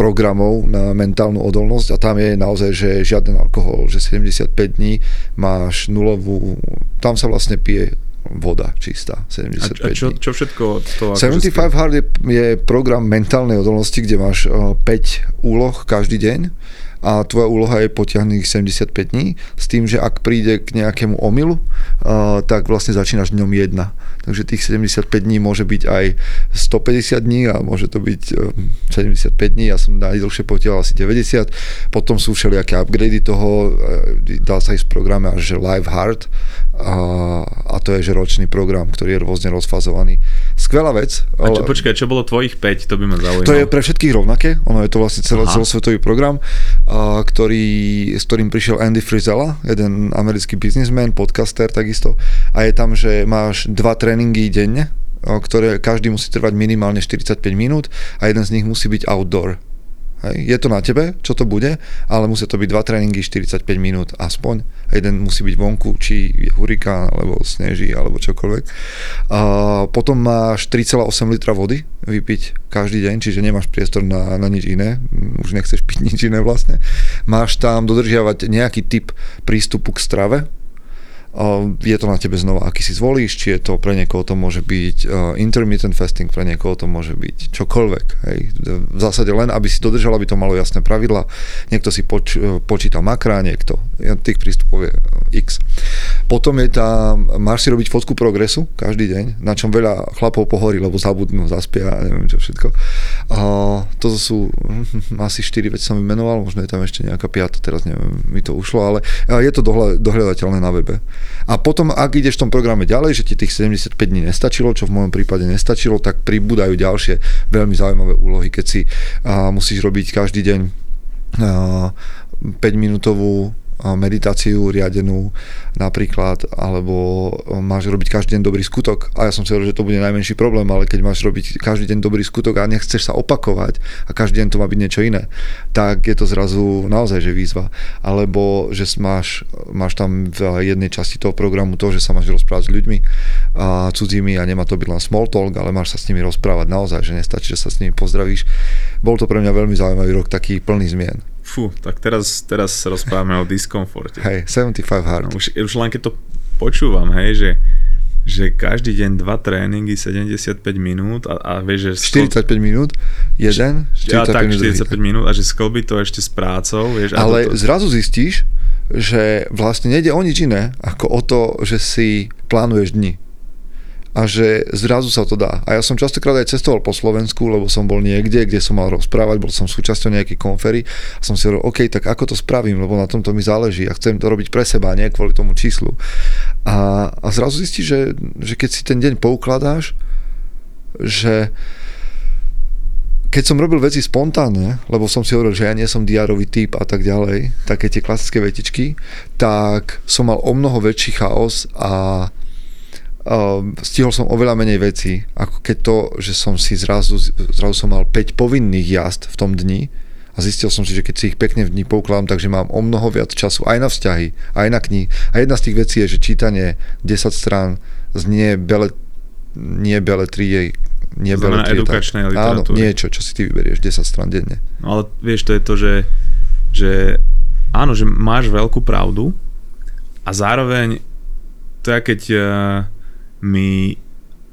Speaker 3: programov na mentálnu odolnosť. A tam je naozaj, že žiaden alkohol, že 75 dní máš nulovú, tam sa vlastne pije voda čistá, 75
Speaker 5: A, a čo, čo všetko to...
Speaker 3: 75 akože Hard je, je program mentálnej odolnosti, kde máš 5 úloh každý deň a tvoja úloha je potiahnuť 75 dní s tým, že ak príde k nejakému omylu, tak vlastne začínaš dňom 1. Takže tých 75 dní môže byť aj 150 dní a môže to byť uh, 75 dní, ja som najdlhšie potiahol asi 90, potom sú všelijaké upgrady toho, uh, dá sa ísť v programe až že Live Hard a, a to je že ročný program, ktorý je rôzne rozfazovaný. Skvelá vec.
Speaker 5: A čo, počkaj, čo bolo tvojich 5, to by ma zaujímalo.
Speaker 3: To je pre všetkých rovnaké, ono je to vlastne celo, celosvetový program ktorý, s ktorým prišiel Andy Frizella, jeden americký biznismen, podcaster takisto. A je tam, že máš dva tréningy denne, ktoré každý musí trvať minimálne 45 minút a jeden z nich musí byť outdoor. Hej. Je to na tebe, čo to bude, ale musia to byť dva tréningy 45 minút aspoň. Jeden musí byť vonku, či je hurikán, alebo sneží, alebo čokoľvek. A potom máš 3,8 litra vody vypiť každý deň, čiže nemáš priestor na, na nič iné. Už nechceš piť nič iné vlastne. Máš tam dodržiavať nejaký typ prístupu k strave, je to na tebe znova, aký si zvolíš, či je to pre niekoho to môže byť uh, intermittent fasting, pre niekoho to môže byť čokoľvek. Hej. V zásade len, aby si dodržal, aby to malo jasné pravidla. Niekto si poč, počítal makra, niekto. Tých prístupov je x. Potom je tam, máš si robiť fotku progresu každý deň, na čom veľa chlapov pohorí, lebo zabudnú, zaspia a neviem čo všetko. Uh, toto sú asi 4 veci som vymenoval, možno je tam ešte nejaká piata, teraz neviem, mi to ušlo, ale je to dohľadateľné na webe. A potom, ak ideš v tom programe ďalej, že ti tých 75 dní nestačilo, čo v môjom prípade nestačilo, tak pribúdajú ďalšie veľmi zaujímavé úlohy, keď si a, musíš robiť každý deň a, 5 minútovú meditáciu riadenú napríklad, alebo máš robiť každý deň dobrý skutok a ja som si hovoril, že to bude najmenší problém, ale keď máš robiť každý deň dobrý skutok a nechceš sa opakovať a každý deň to má byť niečo iné, tak je to zrazu naozaj že výzva. Alebo že máš, máš tam v jednej časti toho programu to, že sa máš rozprávať s ľuďmi a cudzími a nemá to byť len small talk, ale máš sa s nimi rozprávať naozaj, že nestačí, že sa s nimi pozdravíš. Bol to pre mňa veľmi zaujímavý rok, taký plný zmien.
Speaker 5: Fú, tak teraz, teraz sa rozprávame o diskomforte.
Speaker 3: Hej, 75 hard.
Speaker 5: Už, už len keď to počúvam, hej, že, že každý deň dva tréningy 75 minút a, a vieš, že...
Speaker 3: 45 minút, jeden, 45
Speaker 5: ja, tak,
Speaker 3: minút
Speaker 5: 45
Speaker 3: druhý.
Speaker 5: minút a že sklbiť to ešte s prácou, vieš. a
Speaker 3: Ale
Speaker 5: toto,
Speaker 3: zrazu zistíš, že vlastne nejde o nič iné, ako o to, že si plánuješ dni a že zrazu sa to dá. A ja som častokrát aj cestoval po Slovensku, lebo som bol niekde, kde som mal rozprávať, bol som súčasťou nejakej konfery a som si hovoril, OK, tak ako to spravím, lebo na tomto mi záleží a chcem to robiť pre seba, nie kvôli tomu číslu. A, a zrazu zistíš, že, že keď si ten deň poukladáš, že keď som robil veci spontánne, lebo som si hovoril, že ja nie som diárový typ a tak ďalej, také tie klasické vetičky, tak som mal o mnoho väčší chaos a stihol som oveľa menej vecí, ako keď to, že som si zrazu, zrazu som mal 5 povinných jazd v tom dni a zistil som si, že keď si ich pekne v dni poukladám, takže mám o mnoho viac času aj na vzťahy, aj na knihy. A jedna z tých vecí je, že čítanie 10 strán z nie bele, nie beletrie, nie
Speaker 5: Znamená
Speaker 3: beletrie,
Speaker 5: edukačnej
Speaker 3: tak, Áno, niečo, čo si ty vyberieš 10 strán denne.
Speaker 5: No ale vieš, to je to, že, že áno, že máš veľkú pravdu a zároveň to je, keď uh, mi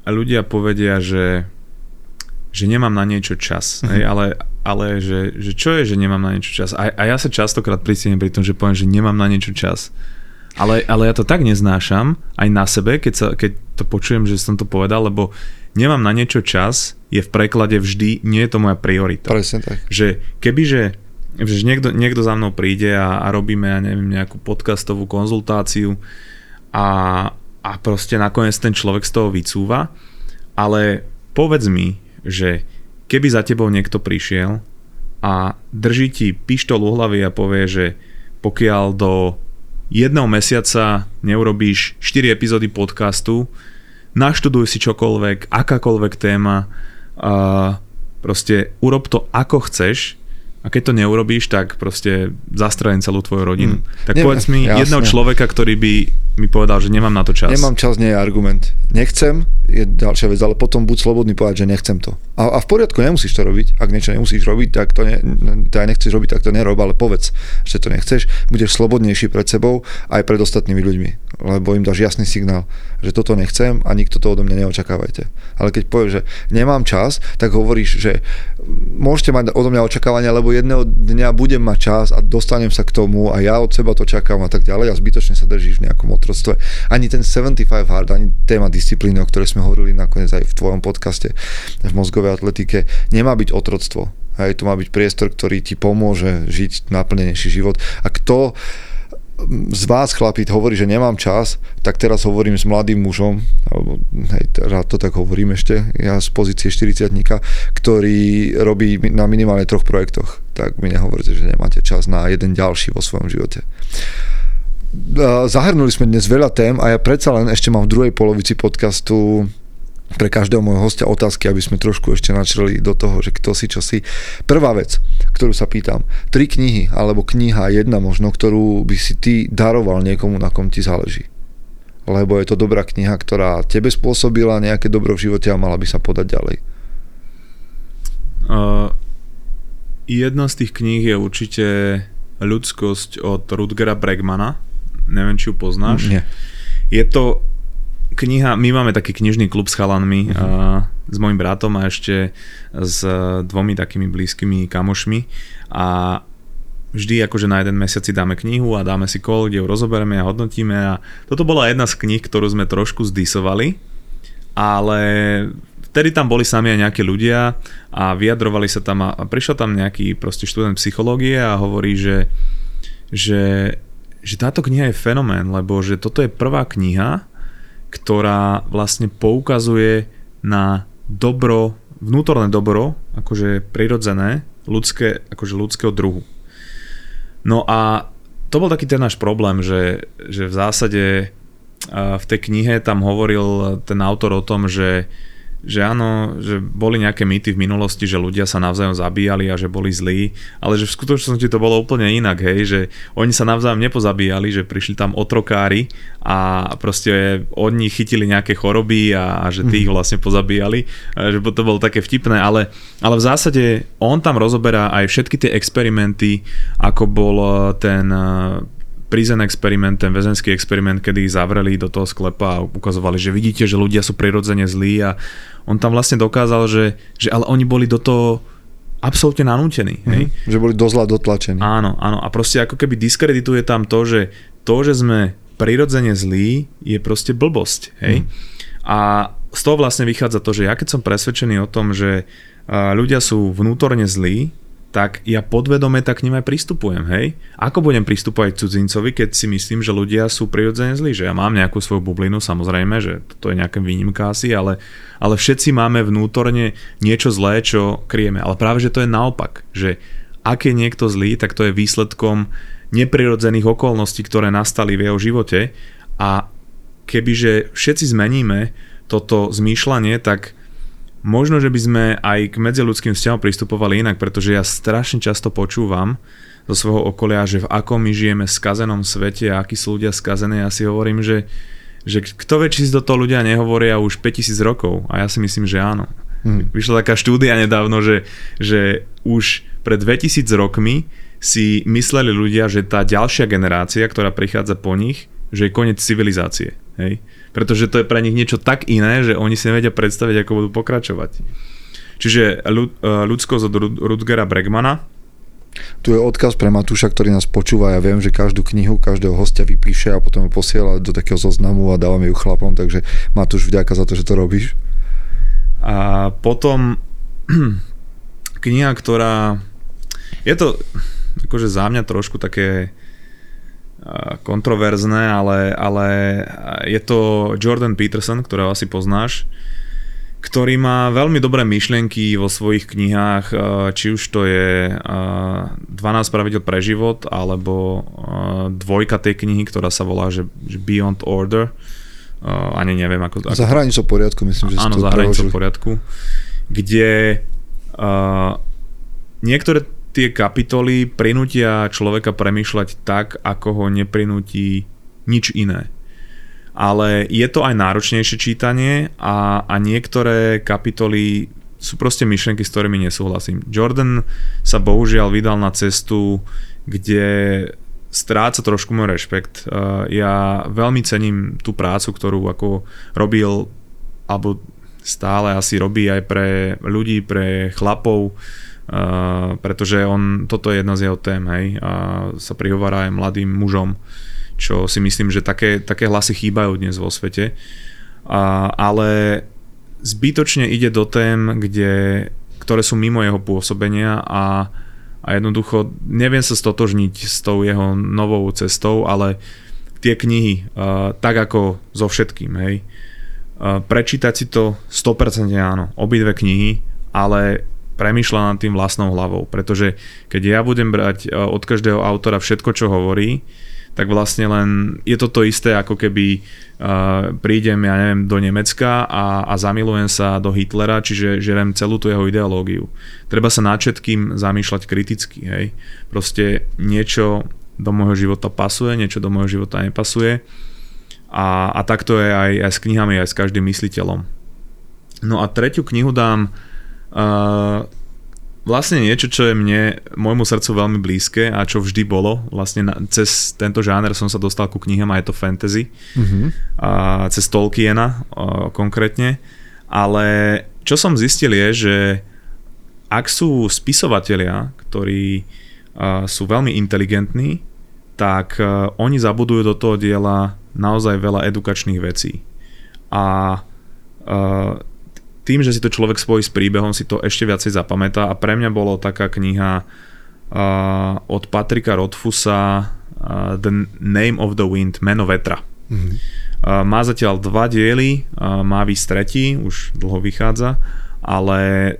Speaker 5: ľudia povedia, že, že nemám na niečo čas,
Speaker 3: Mhm.
Speaker 5: hej, ale, ale že, že čo je, že nemám na niečo čas? A, a ja sa častokrát pristihnem pri tom, že poviem, že nemám na niečo čas. Ale, ale ja to tak neznášam aj na sebe, keď, sa, keď to počujem, že som to povedal, lebo nemám na niečo čas, je v preklade vždy, nie je to moja priorita
Speaker 3: Presne tak.
Speaker 5: že kebyže že niekto, niekto za mnou príde a, a robíme, ja neviem, nejakú podcastovú konzultáciu a, a proste nakoniec ten človek z toho vycúva, ale povedz mi, že keby za tebou niekto prišiel a drží ti pištol u hlavy a povie, že pokiaľ do jedného mesiaca neurobíš 4 epizódy podcastu, naštuduj si čokoľvek, akákoľvek téma, a proste urob to ako chceš a keď to neurobíš, tak proste zastrelím celú tvoju rodinu.
Speaker 3: Mm.
Speaker 5: Tak
Speaker 3: Neviem,
Speaker 5: povedz mi
Speaker 3: jasne.
Speaker 5: jedného človeka, ktorý by mi povedal, že nemám na to čas.
Speaker 3: Nemám čas, nie je argument. Nechcem, je ďalšia vec, ale potom buď slobodný povedať, že nechcem to. A, a v poriadku, nemusíš to robiť. Ak niečo nemusíš robiť, tak to, ne, to aj nechceš robiť, tak to nerob, ale povedz, že to nechceš. Budeš slobodnejší pred sebou aj pred ostatnými ľuďmi, lebo im dáš jasný signál, že toto nechcem a nikto to odo mňa neočakávajte. Ale keď povieš, že nemám čas, tak hovoríš, že môžete mať odo mňa očakávania, lebo jedného dňa budem mať čas a dostanem sa k tomu a ja od seba to čakám a tak ďalej a zbytočne sa držíš v nejakom otroctve. Ani ten 75 hard, ani téma disciplíny, o ktorej sme hovorili nakoniec aj v tvojom podcaste v mozgovej atletike, nemá byť otroctvo. Hej, to má byť priestor, ktorý ti pomôže žiť naplnenejší život. A kto z vás, chlapí, hovorí, že nemám čas, tak teraz hovorím s mladým mužom, alebo hej, rád to tak hovorím ešte, ja z pozície 40 ktorý robí na minimálne troch projektoch, tak mi nehovoríte, že nemáte čas na jeden ďalší vo svojom živote. Zahrnuli sme dnes veľa tém a ja predsa len ešte mám v druhej polovici podcastu pre každého môjho hostia otázky, aby sme trošku ešte načreli do toho, že kto si, čo si. Prvá vec, ktorú sa pýtam, tri knihy, alebo kniha jedna možno, ktorú by si ty daroval niekomu, na kom ti záleží. Lebo je to dobrá kniha, ktorá tebe spôsobila nejaké dobro v živote a mala by sa podať ďalej.
Speaker 5: Uh, jedna z tých kníh je určite Ľudskosť od Rutgera Bregmana. Neviem, či ju poznáš.
Speaker 3: Nie.
Speaker 5: Je to kniha, my máme taký knižný klub s chalanmi, uh-huh. uh, s mojim bratom a ešte s dvomi takými blízkymi kamošmi a vždy akože na jeden mesiac si dáme knihu a dáme si kol, kde ju rozoberieme a hodnotíme a toto bola jedna z kníh, ktorú sme trošku zdisovali, ale vtedy tam boli sami aj nejaké ľudia a vyjadrovali sa tam a prišiel tam nejaký proste študent psychológie a hovorí, že, že, že táto kniha je fenomén, lebo že toto je prvá kniha, ktorá vlastne poukazuje na dobro, vnútorné dobro, akože prirodzené, ľudské, akože ľudského druhu. No a to bol taký ten náš problém, že, že v zásade v tej knihe tam hovoril ten autor o tom, že že áno, že boli nejaké mýty v minulosti, že ľudia sa navzájom zabíjali a že boli zlí, ale že v skutočnosti to bolo úplne inak, hej, že oni sa navzájom nepozabíjali, že prišli tam otrokári a proste od nich chytili nejaké choroby a, a že tí ich vlastne pozabíjali, a že to bolo také vtipné, ale, ale v zásade on tam rozoberá aj všetky tie experimenty, ako bol ten prison experiment, ten väzenský experiment, kedy ich zavreli do toho sklepa a ukazovali, že vidíte, že ľudia sú prirodzene zlí a on tam vlastne dokázal, že, že ale oni boli do toho absolútne nanútení. Hej?
Speaker 3: Mm, že boli dozla dotlačení.
Speaker 5: Áno, áno. A proste ako keby diskredituje tam to, že to, že sme prirodzene zlí, je proste blbosť. Hej? Mm. A z toho vlastne vychádza to, že ja keď som presvedčený o tom, že ľudia sú vnútorne zlí, tak ja podvedome tak k ním aj pristupujem, hej? Ako budem pristupovať cudzincovi, keď si myslím, že ľudia sú prirodzene zlí, že ja mám nejakú svoju bublinu, samozrejme, že to je nejaká výnimka asi, ale, ale všetci máme vnútorne niečo zlé, čo kryjeme. Ale práve, že to je naopak, že ak je niekto zlý, tak to je výsledkom neprirodzených okolností, ktoré nastali v jeho živote a kebyže všetci zmeníme toto zmýšľanie, tak Možno, že by sme aj k medziludským vzťahom pristupovali inak, pretože ja strašne často počúvam zo svojho okolia, že v akom my žijeme skazenom svete a akí sú ľudia skazení. Ja si hovorím, že, že kto vie, či si do toho ľudia nehovoria už 5000 rokov. A ja si myslím, že áno. Hmm. Vyšla taká štúdia nedávno, že, že už pred 2000 rokmi si mysleli ľudia, že tá ďalšia generácia, ktorá prichádza po nich, že je koniec civilizácie. Hej? Pretože to je pre nich niečo tak iné, že oni si nevedia predstaviť, ako budú pokračovať. Čiže e, ľudskosť od Rudgera Bregmana.
Speaker 3: Tu je odkaz pre Matúša, ktorý nás počúva. Ja viem, že každú knihu, každého hostia vypíše a potom ju posiela do takého zoznamu a dávame ju chlapom, takže Matúš, vďaka za to, že to robíš.
Speaker 5: A potom kniha, ktorá... Je to akože za mňa trošku také kontroverzné, ale, ale je to Jordan Peterson, ktorého asi poznáš, ktorý má veľmi dobré myšlienky vo svojich knihách, či už to je 12 pravidel pre život, alebo dvojka tej knihy, ktorá sa volá že Beyond Order. Ani neviem, ako...
Speaker 3: Za hranicou poriadku, myslím, že
Speaker 5: Áno, za hranicou poriadku. Kde niektoré tie kapitoly prinútia človeka premýšľať tak, ako ho neprinúti nič iné. Ale je to aj náročnejšie čítanie a, a niektoré kapitoly sú proste myšlenky, s ktorými nesúhlasím. Jordan sa bohužiaľ vydal na cestu, kde stráca trošku môj rešpekt. Ja veľmi cením tú prácu, ktorú ako robil, alebo stále asi robí aj pre ľudí, pre chlapov, Uh, pretože on, toto je jedna z jeho tém, hej, a sa prihovára aj mladým mužom, čo si myslím, že také, také hlasy chýbajú dnes vo svete. A, ale zbytočne ide do tém, kde, ktoré sú mimo jeho pôsobenia a, a jednoducho neviem sa stotožniť s tou jeho novou cestou, ale tie knihy, uh, tak ako so všetkým, hej, uh, prečítať si to 100% áno, obidve knihy, ale premýšľa nad tým vlastnou hlavou, pretože keď ja budem brať e, od každého autora všetko, čo hovorí, tak vlastne len je to to isté, ako keby uh, prídem, ja neviem, do Nemecka a, a zamilujem sa do Hitlera, čiže žerem celú tú jeho ideológiu. Treba sa nad všetkým zamýšľať kriticky, hej. Proste niečo do môjho života pasuje, niečo do môjho života nepasuje a, a takto je aj, aj s knihami, aj s každým mysliteľom. No a tretiu knihu dám Uh, vlastne niečo, čo je mne, môjmu srdcu veľmi blízke a čo vždy bolo. Vlastne na, cez tento žáner som sa dostal ku knihám a je to fantasy. Mm-hmm. A cez Tolkiena uh, konkrétne. Ale čo som zistil je, že ak sú spisovatelia, ktorí uh, sú veľmi inteligentní, tak uh, oni zabudujú do toho diela naozaj veľa edukačných vecí. A uh, tým, že si to človek spojí s príbehom, si to ešte viacej zapamätá a pre mňa bolo taká kniha uh, od Patrika Rodfusa uh, The Name of the Wind, Meno vetra. Mm-hmm. Uh, má zatiaľ dva diely, uh, má výsť tretí, už dlho vychádza, ale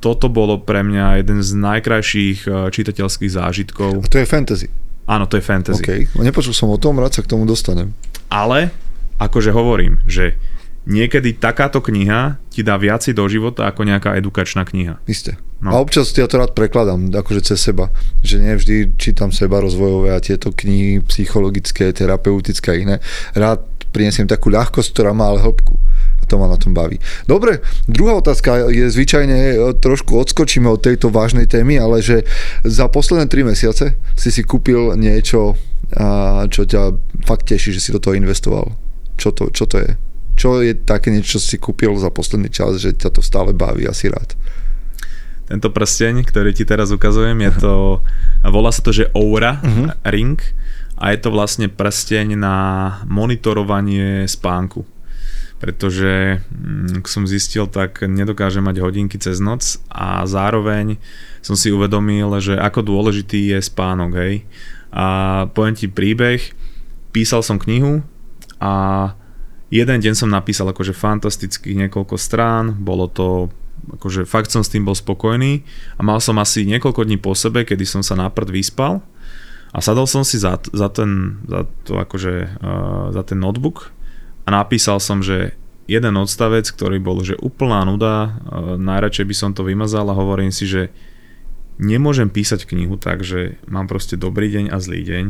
Speaker 5: toto bolo pre mňa jeden z najkrajších uh, čitateľských zážitkov.
Speaker 3: A to je fantasy.
Speaker 5: Áno, to je fantasy.
Speaker 3: Okay. Nepočul som o tom, rád sa k tomu dostanem.
Speaker 5: Ale, akože hovorím, že niekedy takáto kniha ti dá viacej do života ako nejaká edukačná kniha.
Speaker 3: Isté. No. A občas ja to rád prekladám, akože cez seba. Že nevždy čítam seba rozvojové a tieto knihy psychologické, terapeutické a iné. Rád prinesiem takú ľahkosť, ktorá má ale hĺbku. A to ma na tom baví. Dobre, druhá otázka je zvyčajne, e, trošku odskočíme od tejto vážnej témy, ale že za posledné 3 mesiace si si kúpil niečo, čo ťa fakt teší, že si do toho investoval. Čo to, čo to je? Čo je také niečo, čo si kúpil za posledný čas, že ťa to stále baví asi rád?
Speaker 5: Tento prsteň, ktorý ti teraz ukazujem, je to, volá sa to, že Oura uh-huh. Ring a je to vlastne prsteň na monitorovanie spánku pretože mm, ak som zistil, tak nedokážem mať hodinky cez noc a zároveň som si uvedomil, že ako dôležitý je spánok, hej. A poviem ti príbeh, písal som knihu a jeden deň som napísal akože fantastických niekoľko strán, bolo to akože fakt som s tým bol spokojný a mal som asi niekoľko dní po sebe, kedy som sa naprd vyspal a sadol som si za, za ten, za to akože, uh, za ten notebook a napísal som, že jeden odstavec, ktorý bol, že úplná nuda, e, najradšej by som to vymazal a hovorím si, že nemôžem písať knihu tak, že mám proste dobrý deň a zlý deň,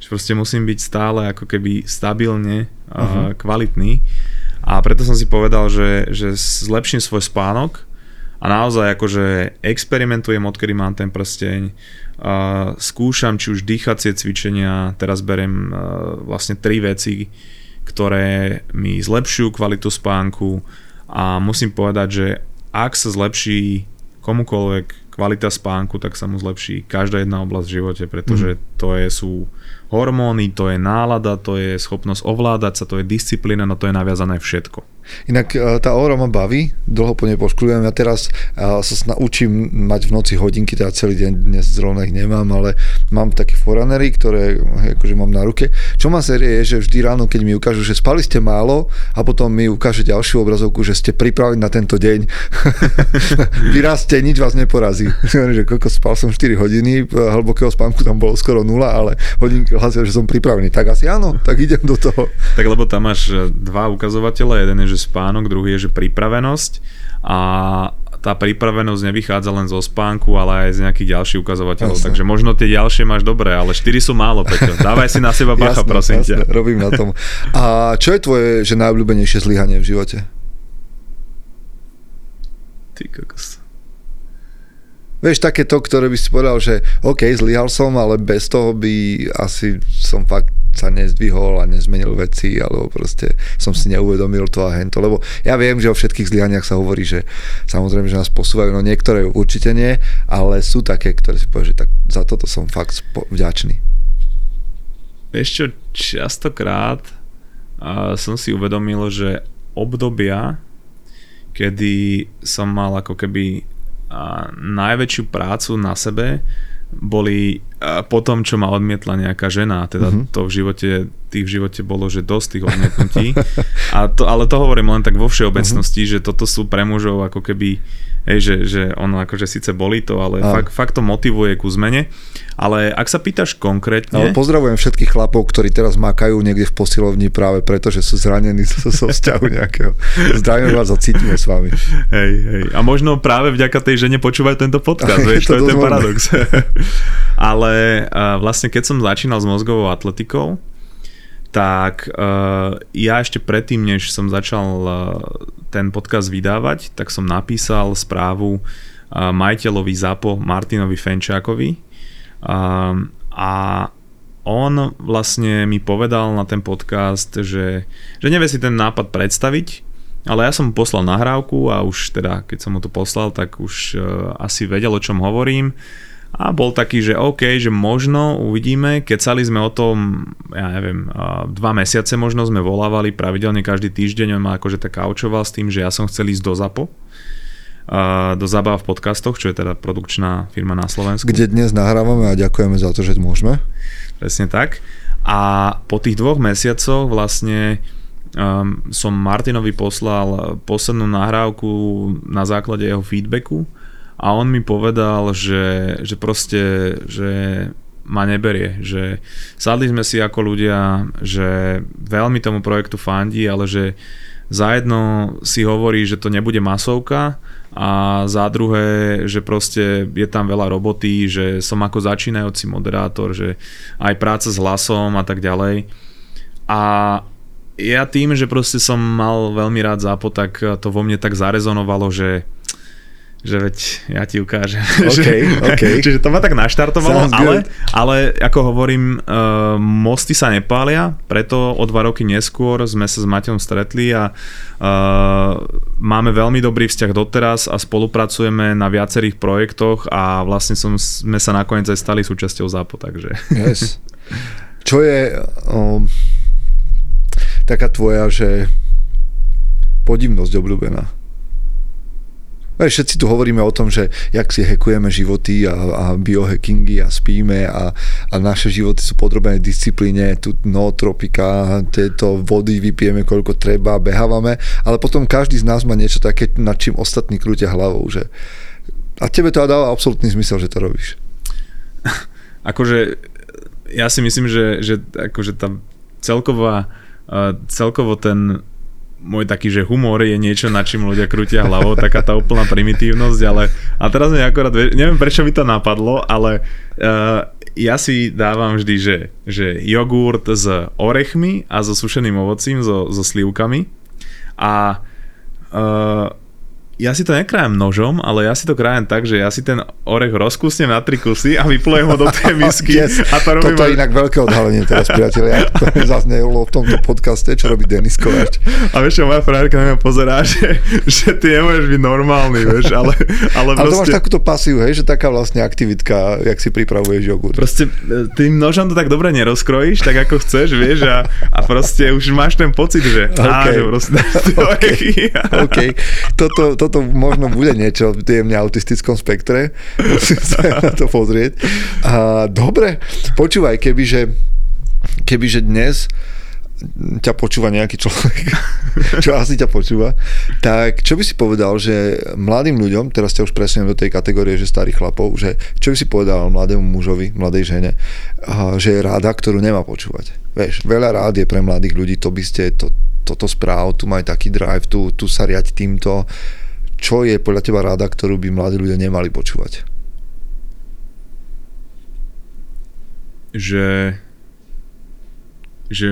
Speaker 5: že proste musím byť stále ako keby stabilne uh-huh. kvalitný a preto som si povedal, že, že zlepším svoj spánok a naozaj akože experimentujem, odkedy mám ten prsteň, uh, skúšam či už dýchacie cvičenia, teraz berem uh, vlastne tri veci, ktoré mi zlepšujú kvalitu spánku a musím povedať, že ak sa zlepší komukoľvek kvalita spánku, tak sa mu zlepší každá jedna oblasť v živote, pretože mm. to je, sú hormóny, to je nálada, to je schopnosť ovládať sa, to je disciplína, no to je naviazané všetko.
Speaker 3: Inak e, tá aura ma baví, dlho po nej poškolujem. Ja teraz e, sa naučím mať v noci hodinky, teda celý deň dnes zrovna ich nemám, ale mám také foranery, ktoré akože mám na ruke. Čo ma série je, že vždy ráno, keď mi ukážu, že spali ste málo a potom mi ukáže ďalšiu obrazovku, že ste pripravení na tento deň. Vyrastie, nič vás neporazí. že koľko spal som 4 hodiny, hlbokého spánku tam bolo skoro nula, ale hodinky hlasia, že som pripravený. Tak asi áno, tak idem do toho.
Speaker 5: Tak lebo tam máš e, dva ukazovatele, jeden je, že spánok, druhý je, že pripravenosť a tá pripravenosť nevychádza len zo spánku, ale aj z nejakých ďalších ukazovateľov. Jasne. Takže možno tie ďalšie máš dobré, ale 4 sú málo, Peťo. Dávaj si na seba bacha, jasne, prosím jasne, ťa.
Speaker 3: robím na tom. A čo je tvoje že najobľúbenejšie zlyhanie v živote?
Speaker 5: Ty kokos.
Speaker 3: Vieš, také to, ktoré by si povedal, že OK, zlyhal som, ale bez toho by asi som fakt sa nezdvihol a nezmenil veci, alebo proste som si neuvedomil to a hento, lebo ja viem, že o všetkých zlyhaniach sa hovorí, že samozrejme, že nás posúvajú, no niektoré určite nie, ale sú také, ktoré si povie, že tak za toto som fakt vďačný.
Speaker 5: Vieš čo, častokrát uh, som si uvedomil, že obdobia, kedy som mal ako keby najväčšiu prácu na sebe, boli po tom, čo ma odmietla nejaká žena, teda uh-huh. to v živote, tých v živote bolo, že dosť tých odmietnutí. A to, ale to hovorím len tak vo všeobecnosti, uh-huh. že toto sú pre mužov ako keby Hej, že, že ono akože síce boli to, ale fakt, fakt to motivuje ku zmene. Ale ak sa pýtaš konkrétne... Ale
Speaker 3: pozdravujem všetkých chlapov, ktorí teraz makajú niekde v posilovni práve preto, že sú zranení zo, zo vzťahu nejakého. Zdravím vás a cítime s vami.
Speaker 5: Hej, hej. A možno práve vďaka tej žene počúvajú tento podcast, vieš, to, to je ten paradox. ale vlastne keď som začínal s mozgovou atletikou, tak uh, ja ešte predtým, než som začal uh, ten podcast vydávať, tak som napísal správu uh, majiteľovi ZAPO Martinovi Fenčákovi uh, a on vlastne mi povedal na ten podcast, že, že nevie si ten nápad predstaviť, ale ja som mu poslal nahrávku a už teda, keď som mu to poslal, tak už uh, asi vedel, o čom hovorím a bol taký, že OK, že možno uvidíme, kecali sme o tom, ja neviem, dva mesiace možno sme volávali pravidelne každý týždeň, on ma akože tak kaučoval s tým, že ja som chcel ísť do ZAPO, do Zabáv v podcastoch, čo je teda produkčná firma na Slovensku.
Speaker 3: Kde dnes nahrávame a ďakujeme za to, že môžeme.
Speaker 5: Presne tak. A po tých dvoch mesiacoch vlastne um, som Martinovi poslal poslednú nahrávku na základe jeho feedbacku a on mi povedal, že, že proste, že ma neberie, že sadli sme si ako ľudia, že veľmi tomu projektu fandí, ale že za jedno si hovorí, že to nebude masovka a za druhé, že proste je tam veľa roboty, že som ako začínajúci moderátor, že aj práca s hlasom a tak ďalej. A ja tým, že proste som mal veľmi rád zápo, tak to vo mne tak zarezonovalo, že že veď ja ti ukážem.
Speaker 3: Okay, okay.
Speaker 5: Čiže to ma tak naštartovalo, ale, ale ako hovorím, uh, mosty sa nepália, preto o dva roky neskôr sme sa s Maťom stretli a uh, máme veľmi dobrý vzťah doteraz a spolupracujeme na viacerých projektoch a vlastne som, sme sa nakoniec aj stali súčasťou ZAPO, takže...
Speaker 3: Yes. Čo je um, taká tvoja, že podivnosť obľúbená? Všetci tu hovoríme o tom, že jak si hekujeme životy a, a biohackingy a spíme a, a naše životy sú podrobené disciplíne, tu nootropika, tieto vody vypijeme koľko treba, behávame, ale potom každý z nás má niečo také, nad čím ostatní krútia hlavou, že a tebe to dáva absolútny zmysel, že to robíš.
Speaker 5: Akože ja si myslím, že, že akože tá celková, celkovo ten môj taký, že humor je niečo, na čím ľudia krútia hlavou, taká tá úplná primitívnosť, ale a teraz mi akorát, neviem prečo mi to napadlo, ale uh, ja si dávam vždy, že, že jogurt s orechmi a so sušeným ovocím, so, so slivkami a uh, ja si to nekrájem nožom, ale ja si to krájem tak, že ja si ten orech rozkusnem na tri kusy a vyplujem ho do tej misky. yes.
Speaker 3: a to robím Toto je inak veľké odhalenie teraz, priatelia. To zaznelo v tomto podcaste, čo robí Denis Kováč.
Speaker 5: A vieš čo, moja frajerka na mňa pozerá, že, že ty nemôžeš byť normálny, vieš, ale, ale
Speaker 3: proste... Ale to máš takúto pasiu, hej, že taká vlastne aktivitka, jak si pripravuješ jogurt.
Speaker 5: Proste e, tým nožom to tak dobre nerozkrojíš, tak ako chceš, vieš, a, a proste už máš ten pocit, že, okay. á, že proste...
Speaker 3: okay. okay. Toto, toto možno bude niečo v jemne autistickom spektre. Musím sa na to pozrieť. A, dobre, počúvaj, kebyže, kebyže dnes ťa počúva nejaký človek, čo asi ťa počúva, tak čo by si povedal, že mladým ľuďom, teraz ťa už presuniem do tej kategórie, že starých chlapov, že čo by si povedal mladému mužovi, mladej žene, že je ráda, ktorú nemá počúvať. Vieš, veľa rád je pre mladých ľudí, to by ste, to, toto správ, tu maj taký drive, tu, tu sa riať týmto, čo je podľa teba ráda, ktorú by mladí ľudia nemali počúvať?
Speaker 5: Že, že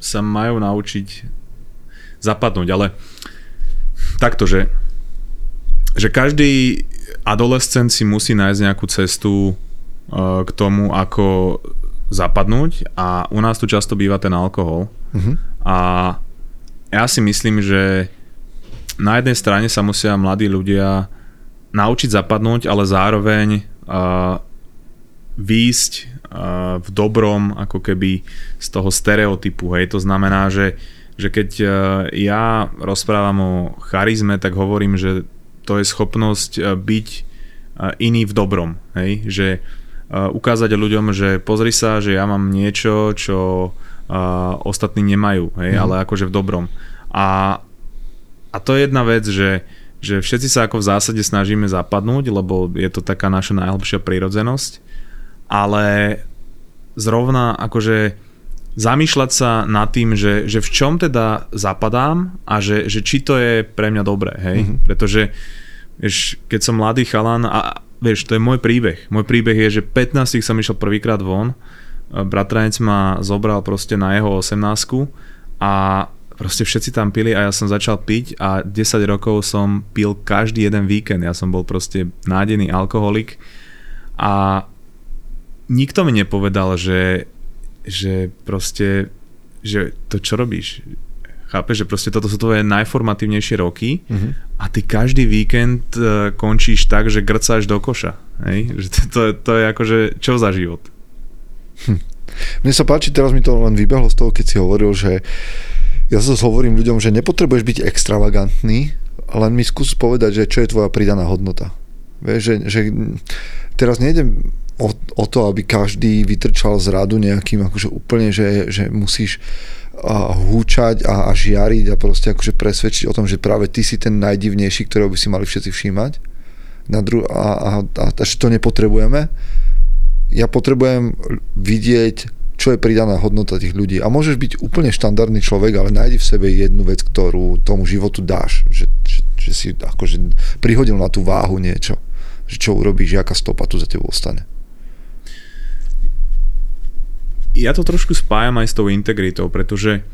Speaker 5: sa majú naučiť zapadnúť, ale takto, že, že každý adolescent si musí nájsť nejakú cestu uh, k tomu, ako zapadnúť a u nás tu často býva ten alkohol. Uh-huh. A ja si myslím, že na jednej strane sa musia mladí ľudia naučiť zapadnúť, ale zároveň uh, výjsť uh, v dobrom ako keby z toho stereotypu. Hej. To znamená, že, že keď uh, ja rozprávam o charizme, tak hovorím, že to je schopnosť uh, byť uh, iný v dobrom. Hej. Že uh, ukázať ľuďom, že pozri sa, že ja mám niečo, čo uh, ostatní nemajú, hej, mm. ale akože v dobrom. A a to je jedna vec, že, že všetci sa ako v zásade snažíme zapadnúť, lebo je to taká naša najhlbšia prírodzenosť, ale zrovna akože zamýšľať sa nad tým, že, že v čom teda zapadám a že, že či to je pre mňa dobré, hej? Mm-hmm. Pretože vieš, keď som mladý chalan a vieš, to je môj príbeh. Môj príbeh je, že 15 som išiel prvýkrát von, bratranec ma zobral proste na jeho 18 a proste všetci tam pili a ja som začal piť a 10 rokov som pil každý jeden víkend. Ja som bol proste nádený alkoholik a nikto mi nepovedal, že, že proste, že to čo robíš? Chápeš, že proste toto sú tvoje najformatívnejšie roky mm-hmm. a ty každý víkend uh, končíš tak, že grcáš do koša. Hej? Že to, to, to je akože čo za život?
Speaker 3: Hm. Mne sa páči, teraz mi to len vybehlo z toho, keď si hovoril, že ja sa hovorím ľuďom, že nepotrebuješ byť extravagantný, len mi skús povedať, že čo je tvoja pridaná hodnota. Vieš, že, že teraz nejdem o, o to, aby každý vytrčal z radu nejakým akože úplne, že, že musíš a húčať a, a žiariť a proste akože presvedčiť o tom, že práve ty si ten najdivnejší, ktorého by si mali všetci všímať. Na dru- a, a, a, a že to nepotrebujeme. Ja potrebujem vidieť čo je pridaná hodnota tých ľudí. A môžeš byť úplne štandardný človek, ale nájdi v sebe jednu vec, ktorú tomu životu dáš. Že, že, že si akože prihodil na tú váhu niečo. Že čo urobíš, aká stopa tu za tebou ostane.
Speaker 5: Ja to trošku spájam aj s tou integritou, pretože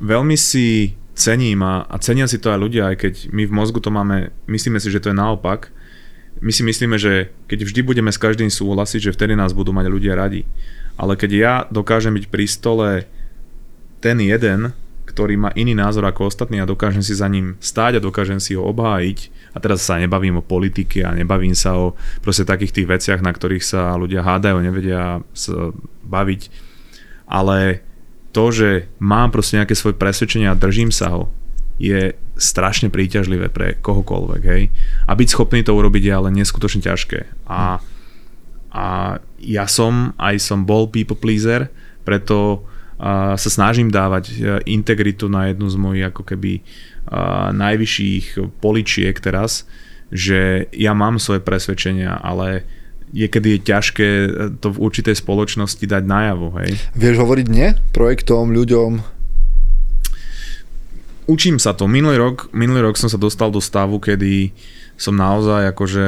Speaker 5: veľmi si cením a, a cenia si to aj ľudia, aj keď my v mozgu to máme, myslíme si, že to je naopak. My si myslíme, že keď vždy budeme s každým súhlasiť, že vtedy nás budú mať ľudia radi. Ale keď ja dokážem byť pri stole ten jeden, ktorý má iný názor ako ostatní a dokážem si za ním stáť a dokážem si ho obhájiť. A teraz sa nebavím o politike a nebavím sa o proste takých tých veciach, na ktorých sa ľudia hádajú, nevedia sa baviť. Ale to, že mám proste nejaké svoje presvedčenie a držím sa ho, je strašne príťažlivé pre kohokoľvek, hej. A byť schopný to urobiť je ale neskutočne ťažké. A, a ja som, aj som bol people pleaser, preto uh, sa snažím dávať uh, integritu na jednu z mojich ako keby uh, najvyšších poličiek teraz, že ja mám svoje presvedčenia, ale niekedy je ťažké to v určitej spoločnosti dať najavo, hej.
Speaker 3: Vieš hovoriť nie projektom, ľuďom?
Speaker 5: Učím sa to. Minulý rok, minulý rok som sa dostal do stavu, kedy som naozaj akože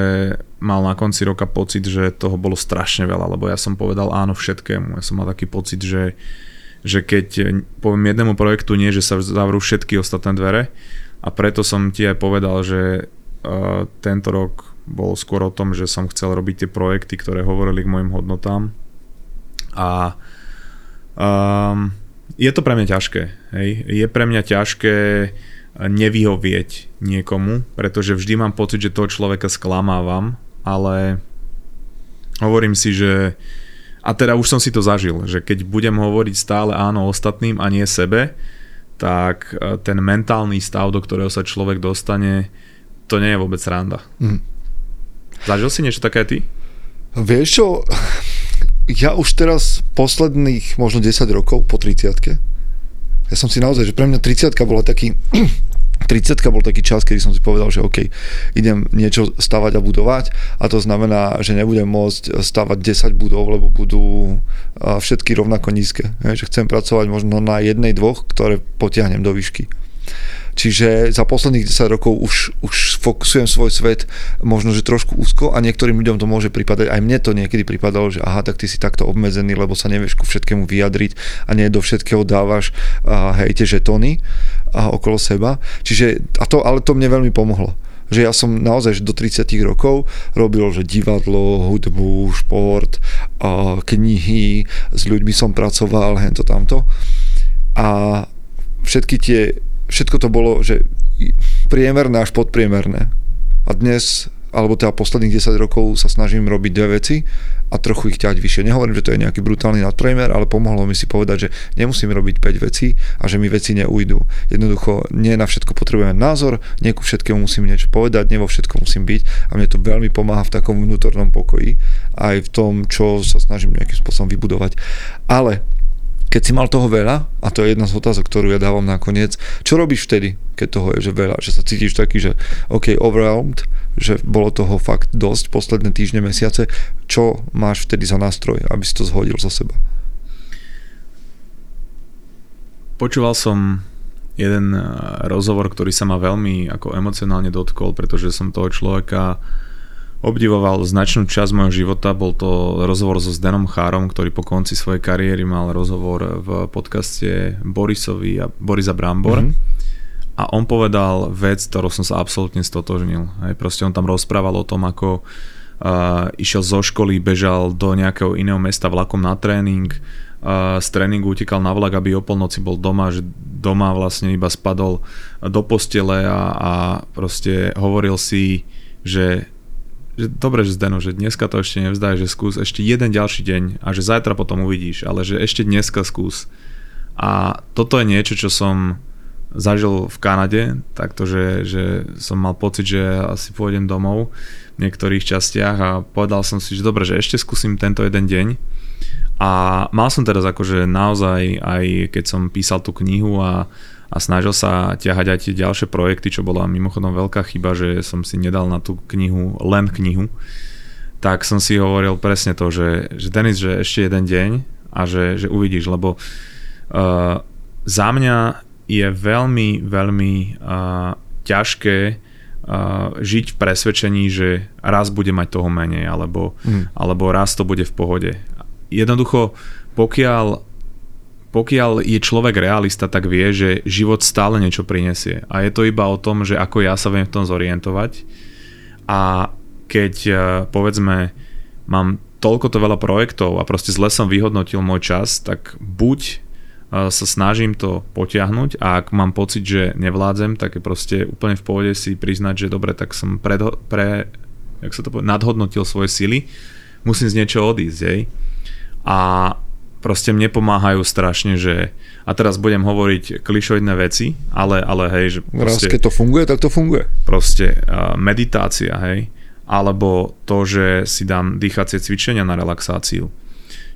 Speaker 5: mal na konci roka pocit, že toho bolo strašne veľa, lebo ja som povedal áno všetkému. Ja som mal taký pocit, že, že keď poviem jednému projektu nie, že sa zavrú všetky ostatné dvere a preto som ti aj povedal, že uh, tento rok bol skôr o tom, že som chcel robiť tie projekty, ktoré hovorili k mojim hodnotám. A um, je to pre mňa ťažké. Hej? Je pre mňa ťažké nevyhovieť niekomu, pretože vždy mám pocit, že toho človeka sklamávam, ale hovorím si, že a teda už som si to zažil, že keď budem hovoriť stále áno ostatným a nie sebe, tak e, ten mentálny stav, do ktorého sa človek dostane, to nie je vôbec sranda. Mm. Zažil si niečo také ty?
Speaker 3: Vieš čo, ja už teraz posledných možno 10 rokov po 30 ja som si naozaj, že pre mňa 30 bola taký 30 bol taký čas, kedy som si povedal, že OK, idem niečo stavať a budovať a to znamená, že nebudem môcť stavať 10 budov, lebo budú všetky rovnako nízke. Že chcem pracovať možno na jednej, dvoch, ktoré potiahnem do výšky. Čiže za posledných 10 rokov už, už fokusujem svoj svet možno, že trošku úzko a niektorým ľuďom to môže pripadať, aj mne to niekedy pripadalo, že aha, tak ty si takto obmedzený, lebo sa nevieš ku všetkému vyjadriť a nie do všetkého dávaš a, hej, tie žetóny a, okolo seba. Čiže, a to, ale to mne veľmi pomohlo že ja som naozaj do 30 rokov robil, že divadlo, hudbu, šport, knihy, s ľuďmi som pracoval, hento tamto. A všetky tie všetko to bolo, že priemerné až podpriemerné. A dnes, alebo teda posledných 10 rokov sa snažím robiť dve veci a trochu ich ťať vyššie. Nehovorím, že to je nejaký brutálny nadpriemer, ale pomohlo mi si povedať, že nemusím robiť 5 vecí a že mi veci neujdu. Jednoducho, nie na všetko potrebujem názor, nie ku všetkému musím niečo povedať, nie vo všetko musím byť a mne to veľmi pomáha v takom vnútornom pokoji aj v tom, čo sa snažím nejakým spôsobom vybudovať. Ale keď si mal toho veľa, a to je jedna z otázok, ktorú ja dávam nakoniec, čo robíš vtedy, keď toho je že veľa, že sa cítiš taký, že OK, overwhelmed, že bolo toho fakt dosť posledné týždne, mesiace, čo máš vtedy za nástroj, aby si to zhodil zo seba?
Speaker 5: Počúval som jeden eh, rozhovor, ktorý sa ma veľmi ako emocionálne dotkol, pretože som toho človeka obdivoval značnú časť môjho života. Bol to rozhovor so Zdenom Chárom, ktorý po konci svojej kariéry mal rozhovor v podcaste Borisovi a Borisa Brambor. Mm-hmm. A on povedal vec, ktorou som sa absolútne stotožnil. Hej, proste on tam rozprával o tom, ako uh, išiel zo školy, bežal do nejakého iného mesta vlakom na tréning, z tréningu utekal na vlak, aby o polnoci bol doma, že doma vlastne iba spadol do postele a, a proste hovoril si, že že dobre, že Zdeno, že dneska to ešte nevzdaj, že skús ešte jeden ďalší deň a že zajtra potom uvidíš, ale že ešte dneska skús. A toto je niečo, čo som zažil v Kanade, takto, že, že som mal pocit, že asi pôjdem domov v niektorých častiach a povedal som si, že dobre, že ešte skúsim tento jeden deň. A mal som teraz akože naozaj, aj keď som písal tú knihu a a snažil sa ťahať aj tie ďalšie projekty, čo bola mimochodom veľká chyba, že som si nedal na tú knihu len knihu, tak som si hovoril presne to, že, že Denis, že ešte jeden deň a že, že uvidíš, lebo uh, za mňa je veľmi, veľmi uh, ťažké uh, žiť v presvedčení, že raz bude mať toho menej, alebo, mm. alebo raz to bude v pohode. Jednoducho, pokiaľ pokiaľ je človek realista, tak vie, že život stále niečo prinesie. A je to iba o tom, že ako ja sa viem v tom zorientovať. A keď, e, povedzme, mám toľko to veľa projektov a proste zle som vyhodnotil môj čas, tak buď e, sa snažím to potiahnuť a ak mám pocit, že nevládzem, tak je proste úplne v pohode si priznať, že dobre, tak som pre, pre jak sa to povie, nadhodnotil svoje sily, musím z niečo odísť, hej. A proste mne pomáhajú strašne, že a teraz budem hovoriť klišoidné veci, ale, ale hej, že
Speaker 3: proste, Raz, keď to funguje, tak to funguje.
Speaker 5: Proste uh, meditácia, hej, alebo to, že si dám dýchacie cvičenia na relaxáciu,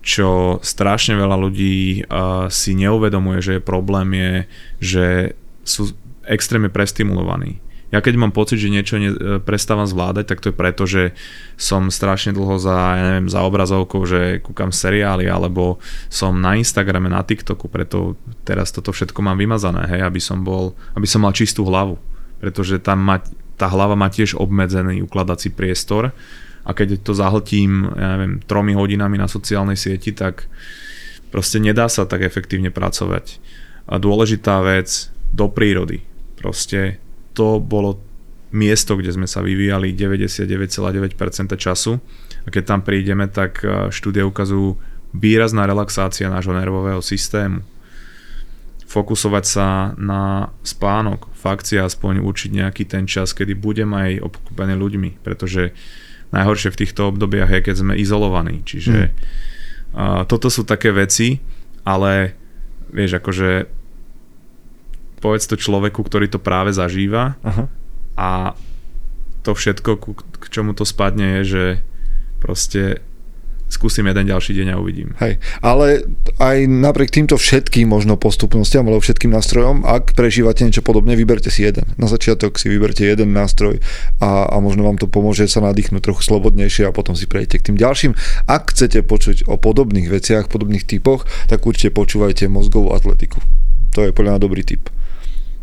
Speaker 5: čo strašne veľa ľudí uh, si neuvedomuje, že je problém je, že sú extrémne prestimulovaní. Ja keď mám pocit, že niečo ne, e, prestávam zvládať, tak to je preto, že som strašne dlho za, ja neviem, za obrazovkou, že kúkam seriály, alebo som na Instagrame, na TikToku, preto teraz toto všetko mám vymazané, hej, aby som bol, aby som mal čistú hlavu. Pretože tam ma, tá hlava má tiež obmedzený ukladací priestor a keď to zahltím, ja neviem, tromi hodinami na sociálnej sieti, tak proste nedá sa tak efektívne pracovať. A dôležitá vec, do prírody. Proste to bolo miesto, kde sme sa vyvíjali 99,9% času. A keď tam prídeme, tak e, štúdie ukazujú výrazná relaxácia nášho nervového systému. Fokusovať sa na spánok, fakt si aspoň určiť nejaký ten čas, kedy budem aj obkúpený ľuďmi, pretože najhoršie v týchto obdobiach je, keď sme izolovaní. Čiže hmm. uh, toto sú také veci, ale vieš, akože povedz to človeku, ktorý to práve zažíva Aha. a to všetko, k čomu to spadne je, že proste skúsim jeden ďalší deň a uvidím.
Speaker 3: Hej, ale aj napriek týmto všetkým možno postupnostiam alebo všetkým nástrojom, ak prežívate niečo podobne, vyberte si jeden. Na začiatok si vyberte jeden nástroj a, a možno vám to pomôže sa nadýchnuť trochu slobodnejšie a potom si prejdete k tým ďalším. Ak chcete počuť o podobných veciach, podobných typoch, tak určite počúvajte mozgovú atletiku. To je podľa mňa dobrý typ.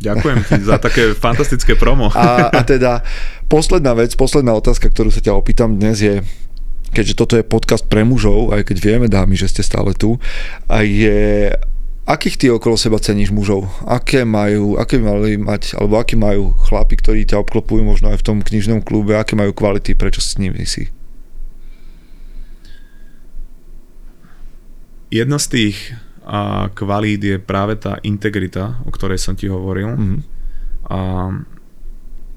Speaker 5: Ďakujem ti za také fantastické promo.
Speaker 3: A, a teda posledná vec, posledná otázka, ktorú sa ťa opýtam dnes je, keďže toto je podcast pre mužov, aj keď vieme, dámy, že ste stále tu, a je, akých ty okolo seba ceníš mužov? Aké majú, aké mali mať, alebo akí majú chlapi, ktorí ťa obklopujú možno aj v tom knižnom klube, aké majú kvality, prečo s nimi si?
Speaker 5: Jedna z tých a kvalít je práve tá integrita, o ktorej som ti hovoril. Mm-hmm. A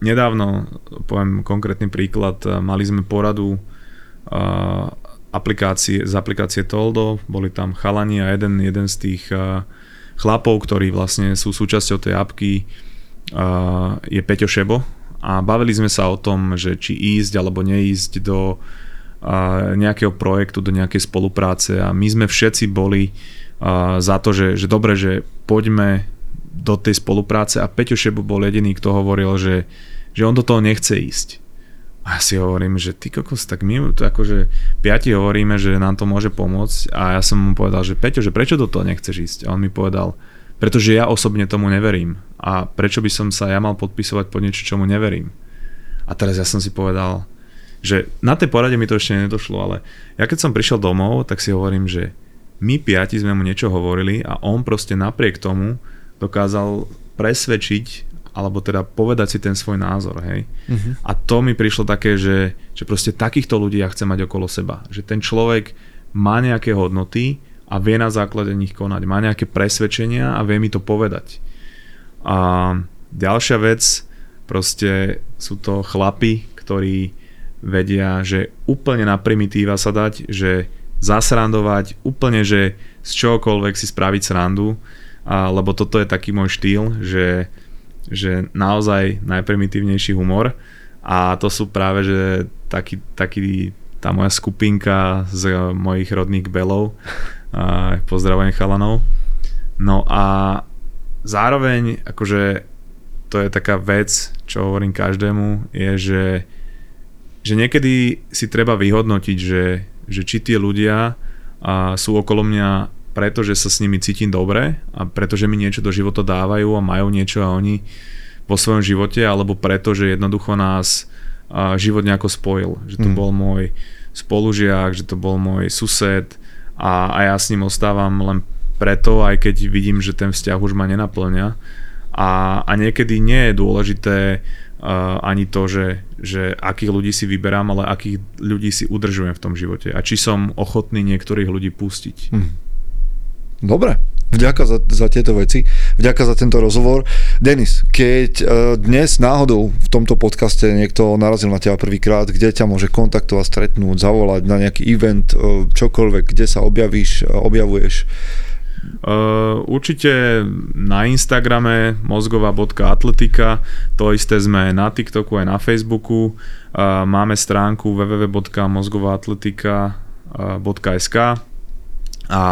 Speaker 5: nedávno, poviem konkrétny príklad, mali sme poradu a, aplikácie, z aplikácie Toldo, boli tam chalani a jeden, jeden z tých a, chlapov, ktorí vlastne sú súčasťou tej apky, a, je Peťo Šebo a bavili sme sa o tom, že či ísť alebo neísť do a, nejakého projektu, do nejakej spolupráce a my sme všetci boli za to, že, že dobre, že poďme do tej spolupráce a Peťo Šebu bol jediný, kto hovoril, že, že on do toho nechce ísť. A ja si hovorím, že ty kokos, tak my to akože piati hovoríme, že nám to môže pomôcť a ja som mu povedal, že Peťo, že prečo do toho nechceš ísť? A on mi povedal, pretože ja osobne tomu neverím a prečo by som sa ja mal podpisovať pod niečo, čomu neverím. A teraz ja som si povedal, že na tej porade mi to ešte nedošlo, ale ja keď som prišiel domov, tak si hovorím, že my piati sme mu niečo hovorili a on proste napriek tomu dokázal presvedčiť alebo teda povedať si ten svoj názor, hej. Uh-huh. A to mi prišlo také, že, že proste takýchto ľudí ja chcem mať okolo seba. Že ten človek má nejaké hodnoty a vie na základe nich konať. Má nejaké presvedčenia a vie mi to povedať. A ďalšia vec, proste sú to chlapi, ktorí vedia, že úplne na primitíva sa dať, že zasrandovať, úplne, že z čokoľvek si spraviť srandu, a, lebo toto je taký môj štýl, že, že naozaj najprimitívnejší humor a to sú práve, že taký, taký tá moja skupinka z mojich rodných belov, a pozdravujem chalanov. No a zároveň, akože to je taká vec, čo hovorím každému, je, že, že niekedy si treba vyhodnotiť, že že či tie ľudia a sú okolo mňa preto, že sa s nimi cítim dobre a pretože mi niečo do života dávajú a majú niečo a oni vo svojom živote, alebo preto, že jednoducho nás a život nejako spojil. Že to mm. bol môj spolužiak, že to bol môj sused a, a ja s ním ostávam len preto, aj keď vidím, že ten vzťah už ma nenaplňa. A, a niekedy nie je dôležité uh, ani to, že, že akých ľudí si vyberám, ale akých ľudí si udržujem v tom živote. A či som ochotný niektorých ľudí pustiť.
Speaker 3: Hm. Dobre, vďaka za, za tieto veci, vďaka za tento rozhovor. Denis, keď uh, dnes náhodou v tomto podcaste niekto narazil na teba prvýkrát, kde ťa môže kontaktovať, stretnúť, zavolať na nejaký event, uh, čokoľvek, kde sa objavíš, uh, objavuješ,
Speaker 5: Uh, určite na Instagrame mozgová.atletika, to isté sme na TikToku aj na Facebooku, uh, máme stránku www.mozgovaatletika.sk a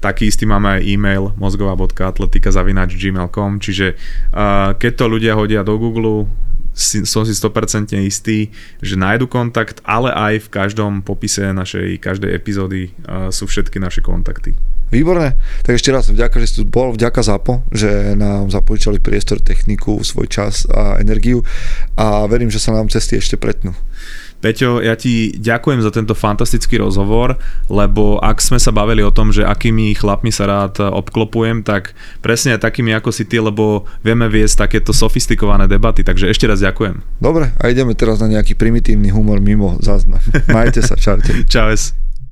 Speaker 5: taký istý máme aj e-mail mozgová.atletika.gmail.com čiže uh, keď to ľudia hodia do Google, si, som si 100% istý, že nájdu kontakt, ale aj v každom popise našej každej epizódy uh, sú všetky naše kontakty.
Speaker 3: Výborné. Tak ešte raz vďaka, že si tu bol, vďaka ZAPO, že nám započali priestor, techniku, svoj čas a energiu a verím, že sa nám cesty ešte pretnú.
Speaker 5: Peťo, ja ti ďakujem za tento fantastický rozhovor, lebo ak sme sa bavili o tom, že akými chlapmi sa rád obklopujem, tak presne takými ako si ty, lebo vieme viesť takéto sofistikované debaty, takže ešte raz ďakujem.
Speaker 3: Dobre, a ideme teraz na nejaký primitívny humor mimo záznam. Majte sa, čaute.
Speaker 5: Čaves.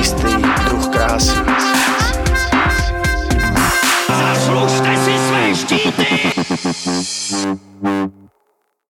Speaker 4: Istý druh krásy.
Speaker 6: Zaslužte si své štíty!